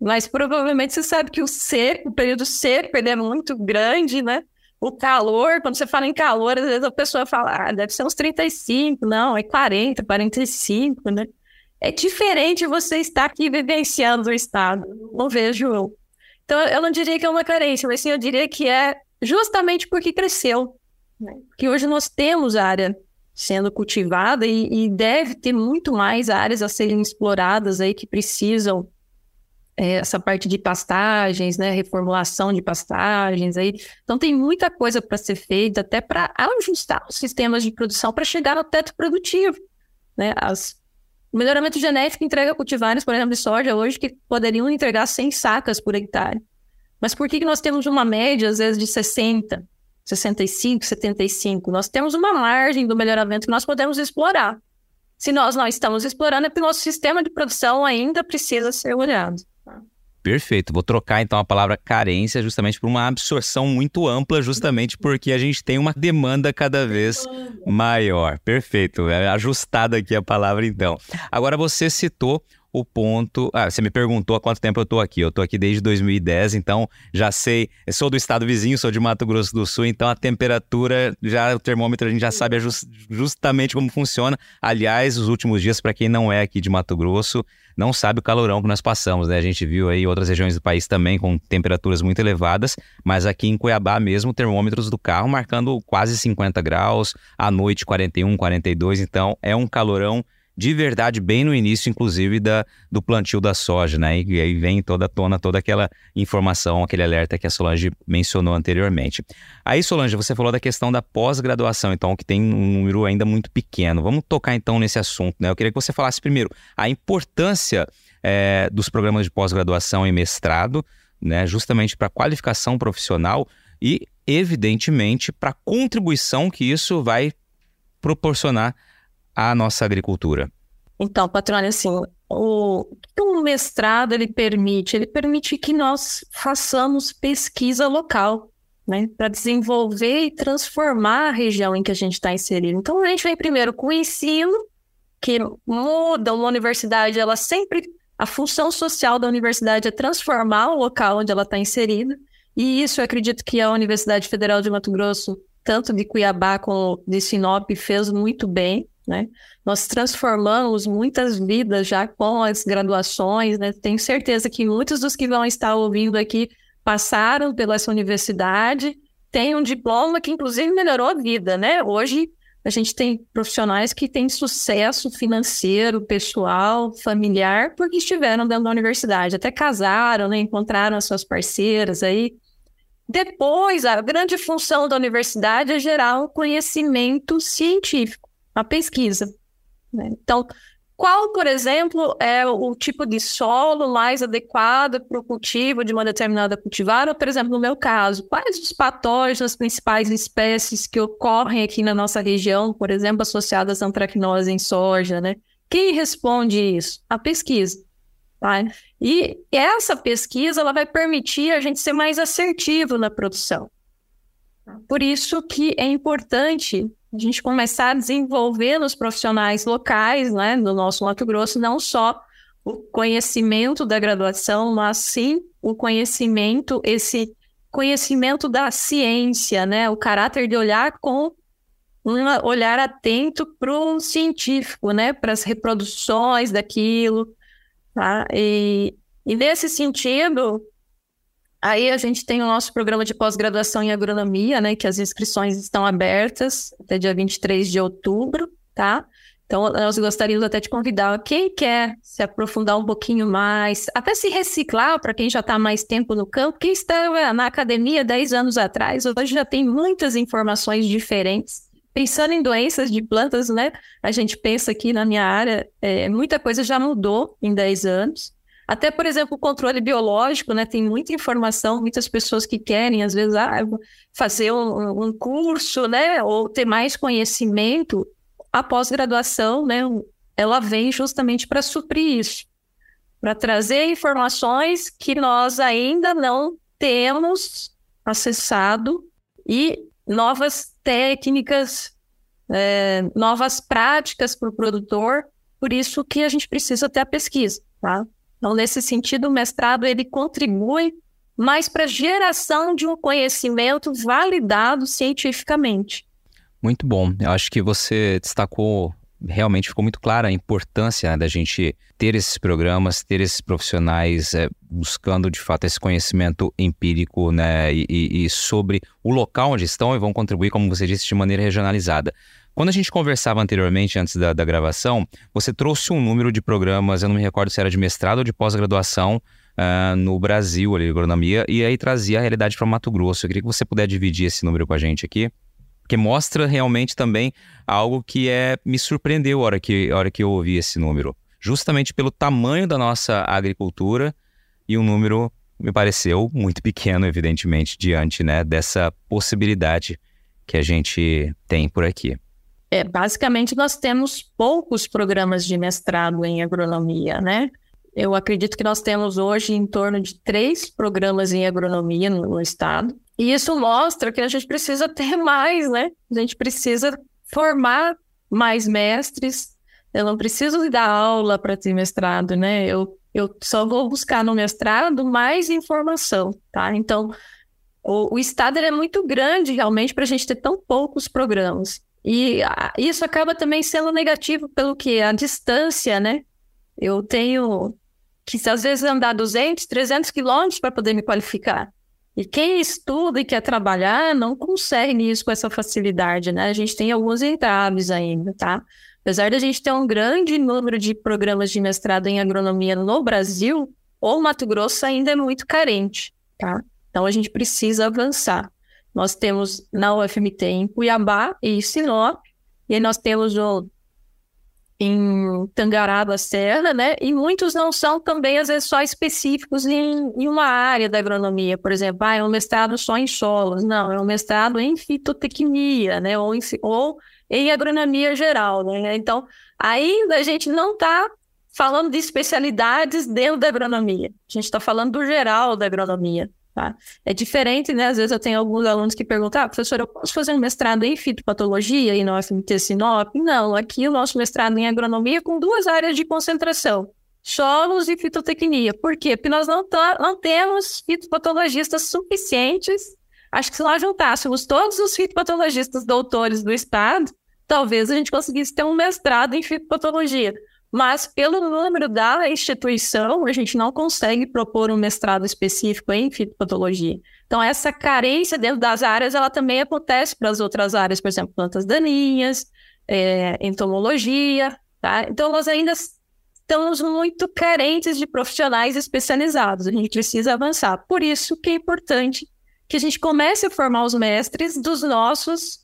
mas provavelmente você sabe que o seco, o período seco, ele é muito grande, né? O calor, quando você fala em calor, às vezes a pessoa fala, ah, deve ser uns 35, não, é 40, 45, né? É diferente você estar aqui vivenciando o estado, não vejo. Então, eu não diria que é uma carência, mas sim eu diria que é justamente porque cresceu. Né? Que hoje nós temos área sendo cultivada e, e, deve ter muito mais áreas a serem exploradas aí que precisam é, essa parte de pastagens, né, reformulação de pastagens aí. Então tem muita coisa para ser feita até para ajustar os sistemas de produção para chegar no teto produtivo, né? As o melhoramento genético entrega cultivares, por exemplo, de soja hoje que poderiam entregar 100 sacas por hectare. Mas por que, que nós temos uma média, às vezes, de 60, 65, 75? Nós temos uma margem do melhoramento que nós podemos explorar. Se nós não estamos explorando, é porque o nosso sistema de produção ainda precisa ser olhado. Perfeito. Vou trocar então a palavra carência justamente por uma absorção muito ampla, justamente porque a gente tem uma demanda cada vez maior. Perfeito. É ajustada aqui a palavra então. Agora você citou o ponto. Ah, você me perguntou há quanto tempo eu estou aqui. Eu estou aqui desde 2010, então já sei. Eu sou do estado vizinho, sou de Mato Grosso do Sul, então a temperatura, já o termômetro a gente já sabe just, justamente como funciona. Aliás, os últimos dias, para quem não é aqui de Mato Grosso, não sabe o calorão que nós passamos, né? A gente viu aí outras regiões do país também com temperaturas muito elevadas, mas aqui em Cuiabá mesmo, termômetros do carro marcando quase 50 graus, à noite 41, 42, então é um calorão de verdade bem no início, inclusive, da, do plantio da soja, né? E, aí vem toda a tona, toda aquela informação, aquele alerta que a Solange mencionou anteriormente. Aí, Solange, você falou da questão da pós-graduação, então, que tem um número ainda muito pequeno. Vamos tocar então nesse assunto, né? Eu queria que você falasse primeiro a importância é, dos programas de pós-graduação e mestrado, né? Justamente para qualificação profissional e, evidentemente, para a contribuição que isso vai proporcionar à nossa agricultura? Então, patrônio, assim, o que um mestrado ele permite? Ele permite que nós façamos pesquisa local, né, para desenvolver e transformar a região em que a gente está inserido. Então, a gente vem primeiro com o ensino, que muda uma universidade, ela sempre a função social da universidade é transformar o local onde ela está inserida. E isso eu acredito que a Universidade Federal de Mato Grosso, tanto de Cuiabá como de Sinop, fez muito bem. Né? Nós transformamos muitas vidas já com as graduações, né? Tenho certeza que muitos dos que vão estar ouvindo aqui passaram pela essa universidade, têm um diploma que inclusive melhorou a vida, né? Hoje a gente tem profissionais que têm sucesso financeiro, pessoal, familiar, porque estiveram dentro da universidade, até casaram, né? encontraram as suas parceiras aí. Depois, a grande função da universidade é gerar um conhecimento científico a pesquisa. Né? Então, qual, por exemplo, é o tipo de solo mais adequado para o cultivo de uma determinada cultivar? Ou, por exemplo, no meu caso, quais os patógenos, as principais espécies que ocorrem aqui na nossa região, por exemplo, associadas à antracnose em soja, né? Quem responde isso? A pesquisa. Tá? E essa pesquisa ela vai permitir a gente ser mais assertivo na produção. Por isso que é importante a gente começar a desenvolver nos profissionais locais, né, no nosso Mato Grosso, não só o conhecimento da graduação, mas sim o conhecimento, esse conhecimento da ciência, né, o caráter de olhar com um olhar atento para o científico, né, para as reproduções daquilo, tá? E, e nesse sentido, Aí a gente tem o nosso programa de pós-graduação em agronomia, né, que as inscrições estão abertas até dia 23 de outubro, tá? Então, nós gostaríamos até de convidar quem quer se aprofundar um pouquinho mais, até se reciclar para quem já está mais tempo no campo, quem está na academia 10 anos atrás, hoje já tem muitas informações diferentes. Pensando em doenças de plantas, né? A gente pensa aqui na minha área, é, muita coisa já mudou em 10 anos. Até, por exemplo, o controle biológico, né? Tem muita informação, muitas pessoas que querem, às vezes, ah, fazer um, um curso, né? Ou ter mais conhecimento. A pós-graduação, né? Ela vem justamente para suprir isso. Para trazer informações que nós ainda não temos acessado e novas técnicas, é, novas práticas para o produtor. Por isso que a gente precisa ter a pesquisa, tá? Então, nesse sentido, o mestrado ele contribui mais para a geração de um conhecimento validado cientificamente. Muito bom. Eu acho que você destacou realmente ficou muito clara a importância né, da gente ter esses programas, ter esses profissionais é, buscando de fato esse conhecimento empírico né, e, e, sobre o local onde estão e vão contribuir, como você disse, de maneira regionalizada. Quando a gente conversava anteriormente, antes da, da gravação, você trouxe um número de programas, eu não me recordo se era de mestrado ou de pós-graduação uh, no Brasil, ali, agronomia, e aí trazia a realidade para Mato Grosso. Eu queria que você pudesse dividir esse número com a gente aqui, porque mostra realmente também algo que é me surpreendeu a hora que, a hora que eu ouvi esse número. Justamente pelo tamanho da nossa agricultura e um número me pareceu muito pequeno, evidentemente, diante né, dessa possibilidade que a gente tem por aqui. É, basicamente, nós temos poucos programas de mestrado em agronomia, né? Eu acredito que nós temos hoje em torno de três programas em agronomia no, estado. E isso mostra que a gente precisa ter mais, né? A gente precisa formar mais mestres, Eu não preciso dar aula para ter mestrado, né? Eu, eu só vou buscar no mestrado mais informação, tá? Então, o, o Estado é muito grande realmente para a gente ter tão poucos programas. E a, isso acaba também sendo negativo pelo que? A distância, né? Eu tenho que, às vezes, andar 200, 300 quilômetros para poder me qualificar. E quem estuda e quer trabalhar não consegue isso com essa facilidade, né? A gente tem alguns entraves ainda, tá? Apesar de a gente ter um grande número de programas de mestrado em agronomia no Brasil, o Mato Grosso ainda é muito carente, tá? Então a gente precisa avançar. Nós temos na UFMT em Cuiabá e Sinop, e nós temos o em da Serra, né? E muitos não são também, às vezes, só específicos em, em uma área da agronomia. Por exemplo, ah, é um mestrado só em solos. Não, é um mestrado em fitotecnia, né? Ou em, ou em agronomia geral, né? Então, ainda a gente não está falando de especialidades dentro da agronomia. A gente está falando do geral da agronomia. Tá? É diferente, né? Às vezes eu tenho alguns alunos que perguntam, ah, professor, eu posso fazer um mestrado em fitopatologia e no FMT Sinop? Não, aqui o nosso mestrado em agronomia com duas áreas de concentração, solos e fitotecnia. Por quê? Porque nós não, não temos fitopatologistas suficientes. Acho que se nós juntássemos todos os fitopatologistas doutores do estado, talvez a gente conseguisse ter um mestrado em fitopatologia. Mas, pelo número da instituição, a gente não consegue propor um mestrado específico em fitopatologia. Então, essa carência dentro das áreas, ela também acontece para as outras áreas, por exemplo, plantas daninhas, é, entomologia, tá? Então, nós ainda estamos muito carentes de profissionais especializados. A gente precisa avançar. Por isso que é importante que a gente comece a formar os mestres dos nossos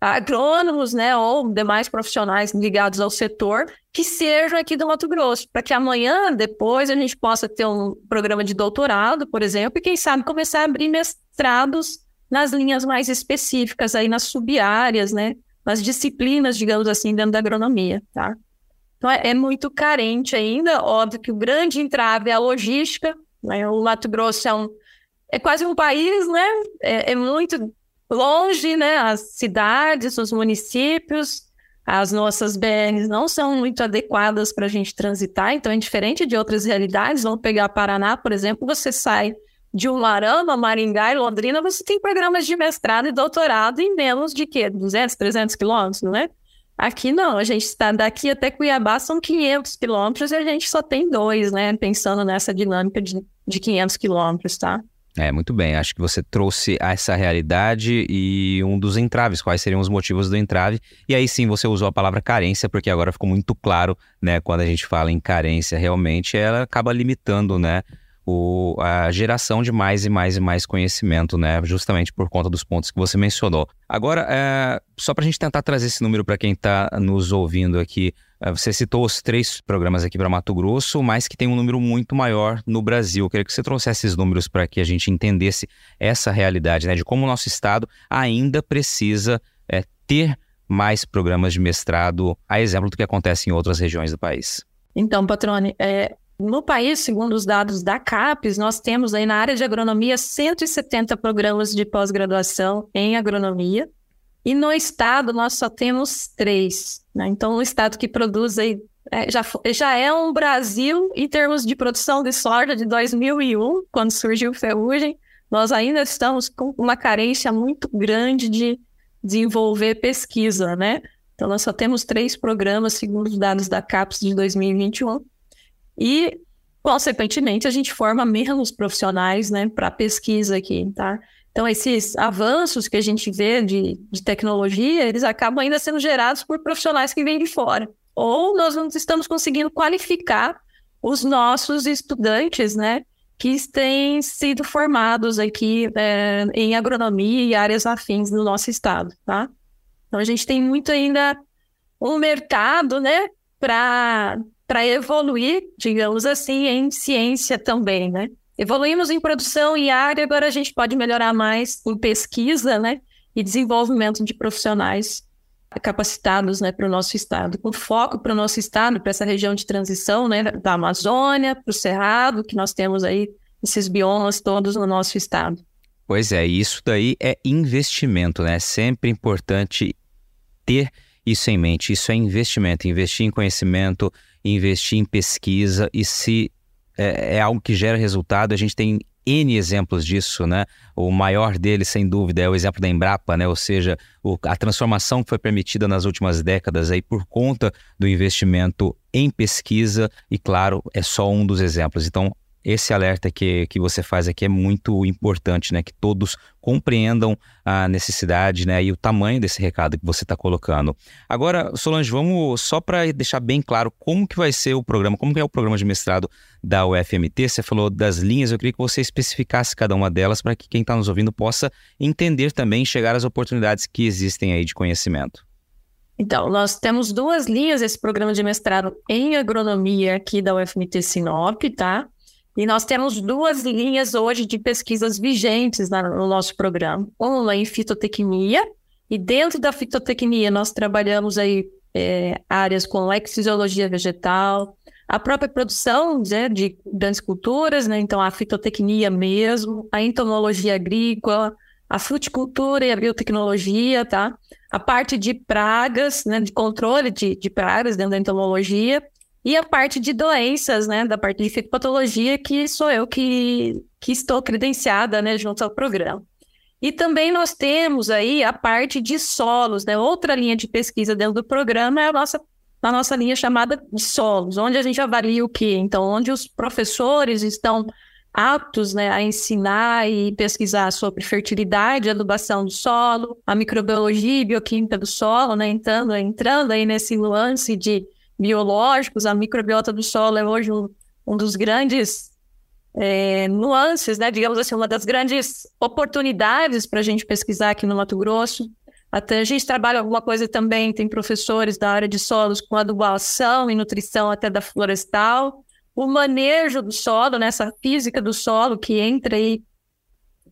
agrônomos, né, ou demais profissionais ligados ao setor que sejam aqui do Mato Grosso, para que amanhã, depois, a gente possa ter um programa de doutorado, por exemplo, e quem sabe começar a abrir mestrados nas linhas mais específicas, aí nas sub-áreas, né, nas disciplinas, digamos assim, dentro da agronomia, tá? Então, é, é muito carente ainda, óbvio que o grande entrave é a logística, né, o Mato Grosso é um é quase um país, né? É, é muito longe, né? As cidades, os municípios, as nossas BRs não são muito adequadas para a gente transitar, então é diferente de outras realidades. Vamos pegar Paraná, por exemplo, você sai de Umarama, Maringá e Londrina, você tem programas de mestrado e doutorado em menos de quê? 200, 300 quilômetros, não é? Aqui não, a gente está daqui até Cuiabá são 500 quilômetros e a gente só tem dois, né? Pensando nessa dinâmica de, de 500 quilômetros, tá? É, muito bem. Acho que você trouxe essa realidade e um dos entraves, quais seriam os motivos do entrave. E aí sim você usou a palavra carência, porque agora ficou muito claro, né? Quando a gente fala em carência, realmente ela acaba limitando, né? O, a geração de mais e mais e mais conhecimento, né? Justamente por conta dos pontos que você mencionou. Agora, é, só para a gente tentar trazer esse número para quem está nos ouvindo aqui, você citou os três programas aqui para Mato Grosso, mas que tem um número muito maior no Brasil. Eu queria que você trouxesse esses números para que a gente entendesse essa realidade, né, de como o nosso estado ainda precisa é, ter mais programas de mestrado, a exemplo do que acontece em outras regiões do país. Então, Patrone, é, no país, segundo os dados da CAPES, nós temos aí na área de agronomia 170 programas de pós-graduação em agronomia, e no estado nós só temos três. Né? Então, o estado que produz aí é, já, já é um Brasil em termos de produção de soja de 2001, quando surgiu ferrugem. Nós ainda estamos com uma carência muito grande de desenvolver pesquisa, né? Então, nós só temos três programas, segundo os dados da CAPES de 2021. E, consequentemente, a gente forma menos profissionais né, para pesquisa aqui, tá? Então, esses avanços que a gente vê de, de tecnologia, eles acabam ainda sendo gerados por profissionais que vêm de fora. Ou nós não estamos conseguindo qualificar os nossos estudantes, né? Que têm sido formados aqui é, em agronomia e áreas afins do nosso estado, tá? Então, a gente tem muito ainda um mercado, né? Para evoluir, digamos assim, em ciência também, né? Evoluímos em produção e área, agora a gente pode melhorar mais em pesquisa, né? E desenvolvimento de profissionais capacitados né, para o nosso estado, com foco para o nosso estado, para essa região de transição né, da Amazônia, para o Cerrado, que nós temos aí esses biomas todos no nosso estado. Pois é, isso daí é investimento, né? É sempre importante ter isso em mente. Isso é investimento, investir em conhecimento, investir em pesquisa e se é, é algo que gera resultado, a gente tem N exemplos disso, né? O maior deles, sem dúvida, é o exemplo da Embrapa, né? Ou seja, o, a transformação que foi permitida nas últimas décadas aí por conta do investimento em pesquisa e, claro, é só um dos exemplos. Então, esse alerta que, que você faz aqui é muito importante, né? Que todos compreendam a necessidade, né? E o tamanho desse recado que você está colocando. Agora, Solange, vamos só para deixar bem claro como que vai ser o programa, como que é o programa de mestrado da UFMT. Você falou das linhas, eu queria que você especificasse cada uma delas para que quem está nos ouvindo possa entender também, chegar às oportunidades que existem aí de conhecimento. Então, nós temos duas linhas esse programa de mestrado em agronomia aqui da UFMT Sinop, tá? E nós temos duas linhas hoje de pesquisas vigentes no nosso programa. Uma em fitotecnia, e dentro da fitotecnia nós trabalhamos aí é, áreas como exfisiologia vegetal, a própria produção né, de grandes culturas, né, então a fitotecnia mesmo, a entomologia agrícola, a fruticultura e a biotecnologia, tá? A parte de pragas, né, de controle de, de pragas dentro da entomologia, e a parte de doenças, né, da parte de fitopatologia, que sou eu que, que estou credenciada, né, junto ao programa. E também nós temos aí a parte de solos, né, outra linha de pesquisa dentro do programa é a nossa, a nossa linha chamada de solos, onde a gente avalia o quê? Então, onde os professores estão aptos né, a ensinar e pesquisar sobre fertilidade, adubação do solo, a microbiologia e bioquímica do solo, né, entrando, entrando aí nesse lance de biológicos, a microbiota do solo é hoje um, um dos grandes é, nuances, né? Digamos assim, uma das grandes oportunidades para a gente pesquisar aqui no Mato Grosso. Até a gente trabalha alguma coisa também, tem professores da área de solos com adubação e nutrição até da florestal. O manejo do solo, né? essa física do solo que entra aí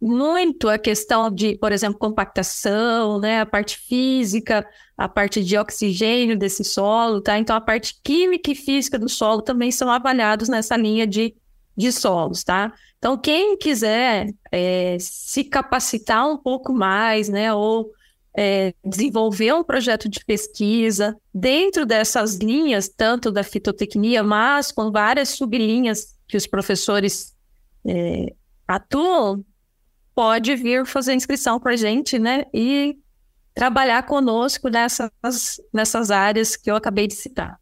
muito a questão de, por exemplo, compactação, né, a parte física, a parte de oxigênio desse solo, tá? Então, a parte química e física do solo também são avaliados nessa linha de, de solos, tá? Então, quem quiser é, se capacitar um pouco mais, né, ou é, desenvolver um projeto de pesquisa dentro dessas linhas, tanto da fitotecnia, mas com várias sublinhas que os professores é, atuam, pode vir fazer inscrição para a gente, né? E trabalhar conosco nessas, nessas áreas que eu acabei de citar.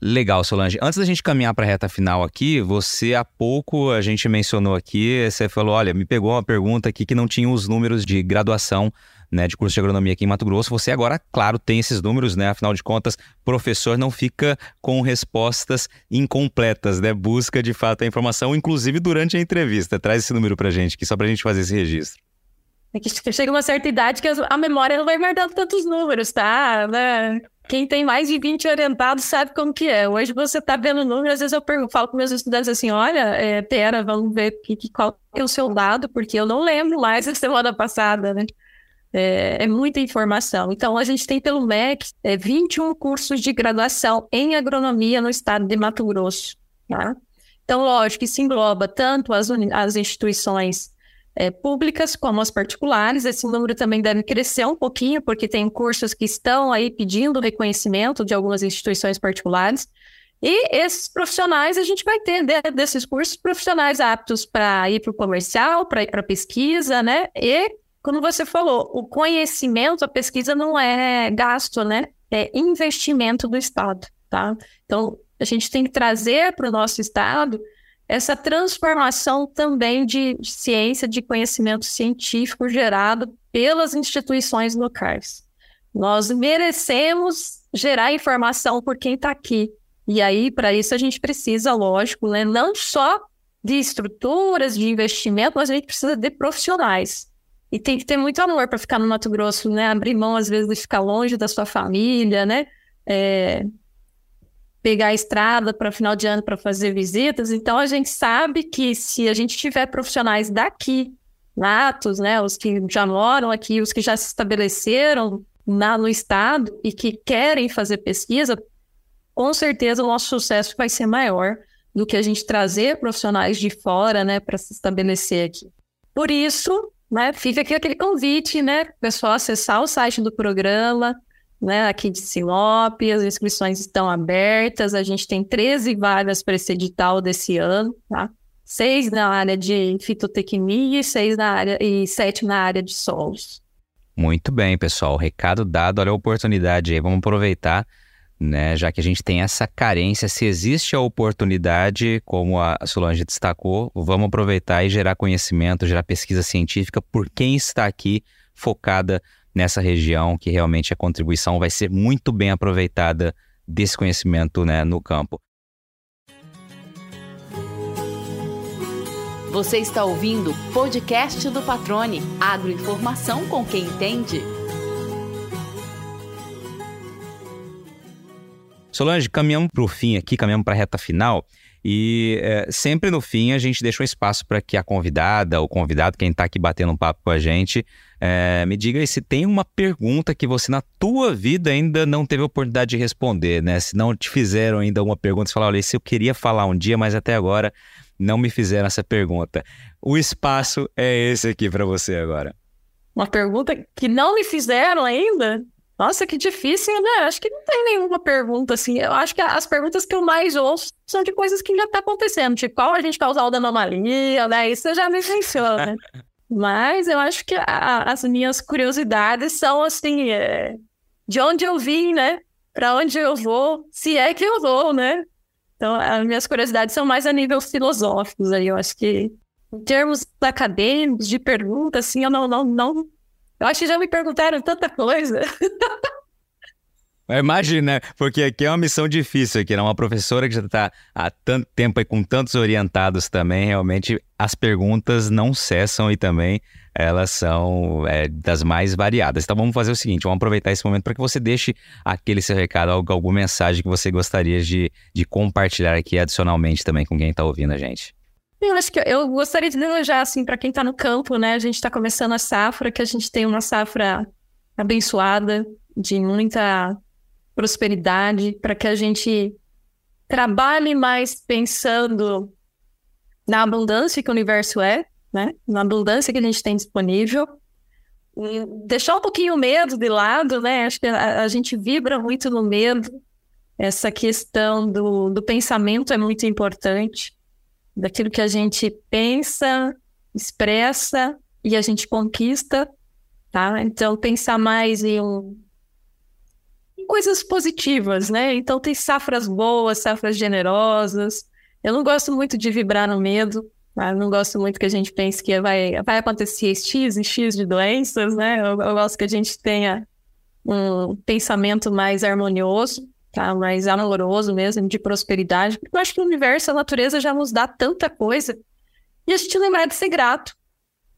Legal, Solange. Antes da gente caminhar para a reta final aqui, você há pouco a gente mencionou aqui, você falou, olha, me pegou uma pergunta aqui que não tinha os números de graduação né, de curso de agronomia aqui em Mato Grosso. Você agora, claro, tem esses números, né? Afinal de contas, professor não fica com respostas incompletas, né? Busca de fato a informação, inclusive durante a entrevista. Traz esse número para gente, aqui só para a gente fazer esse registro. É que chega uma certa idade que a memória não vai guardando tantos números, tá? Né? Quem tem mais de 20 orientados sabe como que é. Hoje você tá vendo números, às vezes eu pergunto, falo com meus estudantes assim, olha, é, pera, vamos ver que, que, qual é o seu dado, porque eu não lembro mais da semana passada, né? É, é, muita informação. Então, a gente tem pelo MEC é, 21 cursos de graduação em agronomia no estado de Mato Grosso. Tá? Então, lógico, isso engloba tanto as, as instituições é, públicas como as particulares. Esse número também deve crescer um pouquinho, porque tem cursos que estão aí pedindo reconhecimento de algumas instituições particulares. E esses profissionais, a gente vai ter dentro desses cursos profissionais aptos para ir para o comercial, para ir para pesquisa, né? E como você falou, o conhecimento, a pesquisa não é gasto, né? É investimento do Estado, tá? Então, a gente tem que trazer para o nosso Estado essa transformação também de ciência, de conhecimento científico gerado pelas instituições locais. Nós merecemos gerar informação por quem está aqui. E aí, para isso, a gente precisa, lógico, né, não só de estruturas, de investimento, mas a gente precisa de profissionais. E tem que ter muito amor para ficar no Mato Grosso, né? Abrir mão, às vezes, de ficar longe da sua família, né? É... Pegar a estrada para final de ano para fazer visitas. Então, a gente sabe que se a gente tiver profissionais daqui, natos, né? Os que já moram aqui, os que já se estabeleceram na, no estado e que querem fazer pesquisa, com certeza o nosso sucesso vai ser maior do que a gente trazer profissionais de fora, né, para se estabelecer aqui. Por isso, né, fica aqui aquele convite, né, pessoal acessar o site do programa, né, aqui de Sinop, as inscrições estão abertas, a gente tem 13 vagas para esse edital desse ano, tá? Seis na área de fitotecnia e seis na área e sete na área de solos. Muito bem, pessoal. Recado dado, olha a oportunidade aí. Vamos aproveitar, né? Já que a gente tem essa carência, se existe a oportunidade, como a Solange destacou, vamos aproveitar e gerar conhecimento, gerar pesquisa científica por quem está aqui focada nessa região, que realmente a contribuição vai ser muito bem aproveitada desse conhecimento né, no campo. Você está ouvindo o podcast do Patrone, agroinformação com quem entende. Solange, caminhamos para o fim aqui, caminhamos para a reta final. E é, sempre no fim a gente deixa um espaço para que a convidada, o convidado, quem está aqui batendo um papo com a gente, é, me diga se tem uma pergunta que você na tua vida ainda não teve oportunidade de responder, né? Se não te fizeram ainda uma pergunta, você fala, olha, isso eu queria falar um dia, mas até agora não me fizeram essa pergunta. O espaço é esse aqui para você agora. Uma pergunta que não me fizeram ainda? Nossa, que difícil, né? Acho que não tem nenhuma pergunta assim. Eu acho que as perguntas que eu mais ouço são de coisas que já tá acontecendo, tipo qual a gente causal da anomalia, né? Isso já me menciona. Né? Mas eu acho que a, as minhas curiosidades são assim, é, de onde eu vim, né? Para onde eu vou, se é que eu vou, né? Então, as minhas curiosidades são mais a nível filosóficos aí. Eu acho que, em termos acadêmicos, de pergunta, assim, eu não, não, não eu acho que já me perguntaram tanta coisa. Imagina, né? porque aqui é uma missão difícil aqui, né? Uma professora que já está há tanto tempo aí com tantos orientados também, realmente as perguntas não cessam e também elas são é, das mais variadas. Então vamos fazer o seguinte, vamos aproveitar esse momento para que você deixe aquele seu recado, alguma mensagem que você gostaria de, de compartilhar aqui adicionalmente também com quem está ouvindo a gente. Eu acho que eu gostaria de desejar, assim, para quem está no campo, né? A gente está começando a safra, que a gente tem uma safra abençoada, de muita prosperidade, para que a gente trabalhe mais pensando na abundância que o universo é, né? Na abundância que a gente tem disponível. E deixar um pouquinho o medo de lado, né? Acho que a, a gente vibra muito no medo. Essa questão do, do pensamento é muito importante daquilo que a gente pensa, expressa e a gente conquista, tá? Então, pensar mais em, em coisas positivas, né? Então, tem safras boas, safras generosas. Eu não gosto muito de vibrar no medo, tá? Não gosto muito que a gente pense que vai, vai acontecer X e X de doenças, né? Eu, eu gosto que a gente tenha um pensamento mais harmonioso, tá? mais amoroso mesmo, de prosperidade. Porque eu acho que o universo, a natureza já nos dá tanta coisa. E a gente lembrar de ser grato.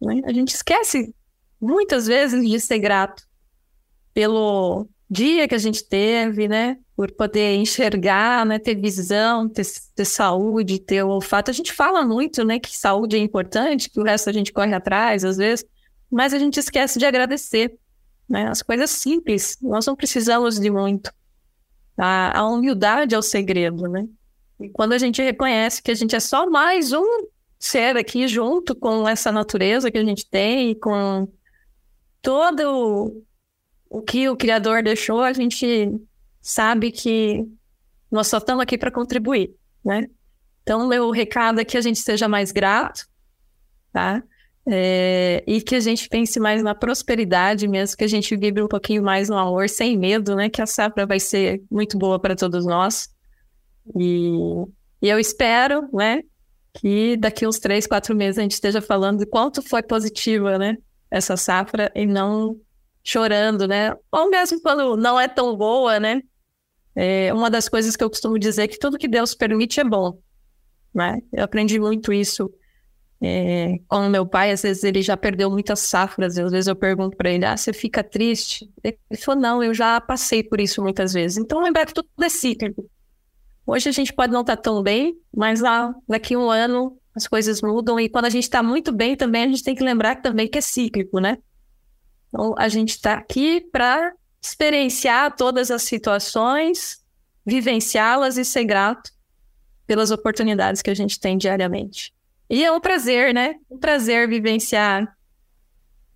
Né? A gente esquece muitas vezes de ser grato pelo dia que a gente teve, né? Por poder enxergar, né? Ter visão, ter, ter saúde, ter olfato. A gente fala muito, né? Que saúde é importante, que o resto a gente corre atrás, às vezes. Mas a gente esquece de agradecer, né? As coisas simples. Nós não precisamos de muito. A, a humildade é o segredo, né? E quando a gente reconhece que a gente é só mais um ser aqui junto com essa natureza que a gente tem, com todo o, o que o Criador deixou, a gente sabe que nós só estamos aqui para contribuir, né? Então, meu recado é que a gente seja mais grato, tá? É, e que a gente pense mais na prosperidade mesmo, que a gente vibre um pouquinho mais no amor, sem medo, né? Que a safra vai ser muito boa para todos nós. E, e, eu espero, né? Que daqui uns três, quatro meses a gente esteja falando de quanto foi positiva, né? Essa safra e não chorando, né? Ou mesmo quando não é tão boa, né? É, uma das coisas que eu costumo dizer é que tudo que Deus permite é bom, né? Eu aprendi muito isso é, como meu pai, às vezes ele já perdeu muitas safras, e às vezes eu pergunto para ele, ah, você fica triste? Ele falou, não, eu já passei por isso muitas vezes. Então lembrar que tudo é cíclico. Hoje a gente pode não estar tá tão bem, mas lá, daqui um ano as coisas mudam, e quando a gente está muito bem também, a gente tem que lembrar também que é cíclico, né? Então a gente está aqui para experienciar todas as situações, vivenciá-las e ser grato pelas oportunidades que a gente tem diariamente. E é um prazer, né? Um prazer vivenciar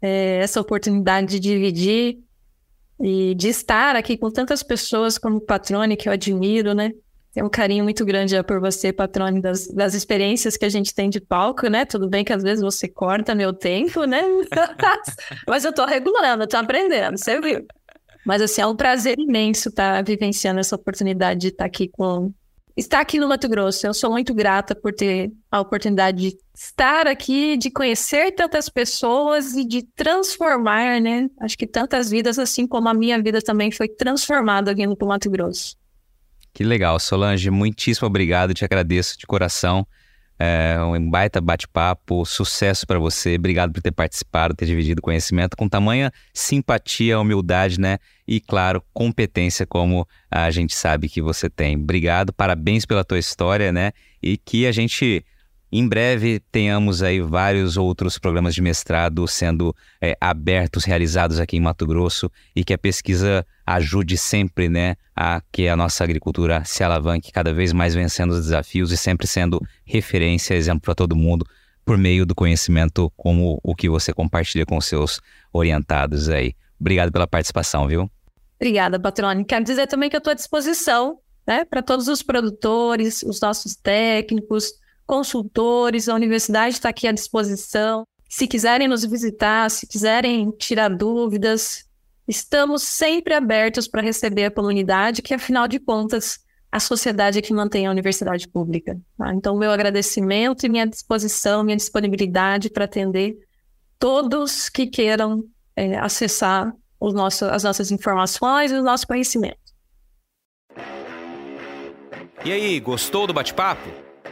é, essa oportunidade de dividir E de estar aqui com tantas pessoas como Patrone, que eu admiro, né? Tenho um carinho muito grande por você, Patrone, das, das experiências que a gente tem de palco, né? Tudo bem que às vezes você corta meu tempo, né? Mas eu tô regulando, eu tô aprendendo, você viu? Mas assim, é um prazer imenso estar tá vivenciando essa oportunidade de estar tá aqui com. Estar aqui no Mato Grosso. Eu sou muito grata por ter a oportunidade de estar aqui, de conhecer tantas pessoas e de transformar, né? Acho que tantas vidas, assim como a minha vida também foi transformada vindo para o Mato Grosso. Que legal, Solange. Muitíssimo obrigado, te agradeço de coração. É um baita bate-papo, sucesso para você. Obrigado por ter participado, ter dividido conhecimento com tamanha simpatia, humildade, né? E, claro, competência, como a gente sabe que você tem. Obrigado, parabéns pela tua história, né? E que a gente em breve tenhamos aí vários outros programas de mestrado sendo é, abertos, realizados aqui em Mato Grosso e que a pesquisa ajude sempre, né, a que a nossa agricultura se alavanque cada vez mais vencendo os desafios e sempre sendo referência, exemplo para todo mundo por meio do conhecimento como o que você compartilha com seus orientados aí. Obrigado pela participação, viu? Obrigada, Patrone. Quero dizer também que eu estou à disposição, né, para todos os produtores, os nossos técnicos, consultores, a universidade está aqui à disposição. Se quiserem nos visitar, se quiserem tirar dúvidas, estamos sempre abertos para receber a comunidade, que afinal de contas a sociedade é que mantém a universidade pública. Tá? Então, meu agradecimento e minha disposição, minha disponibilidade para atender todos que queiram é, acessar os as nossas informações e o nosso conhecimento. E aí, gostou do bate-papo?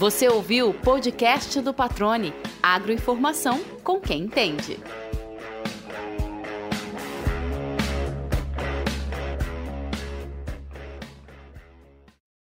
Você ouviu o podcast do Patrone, agroinformação com quem entende.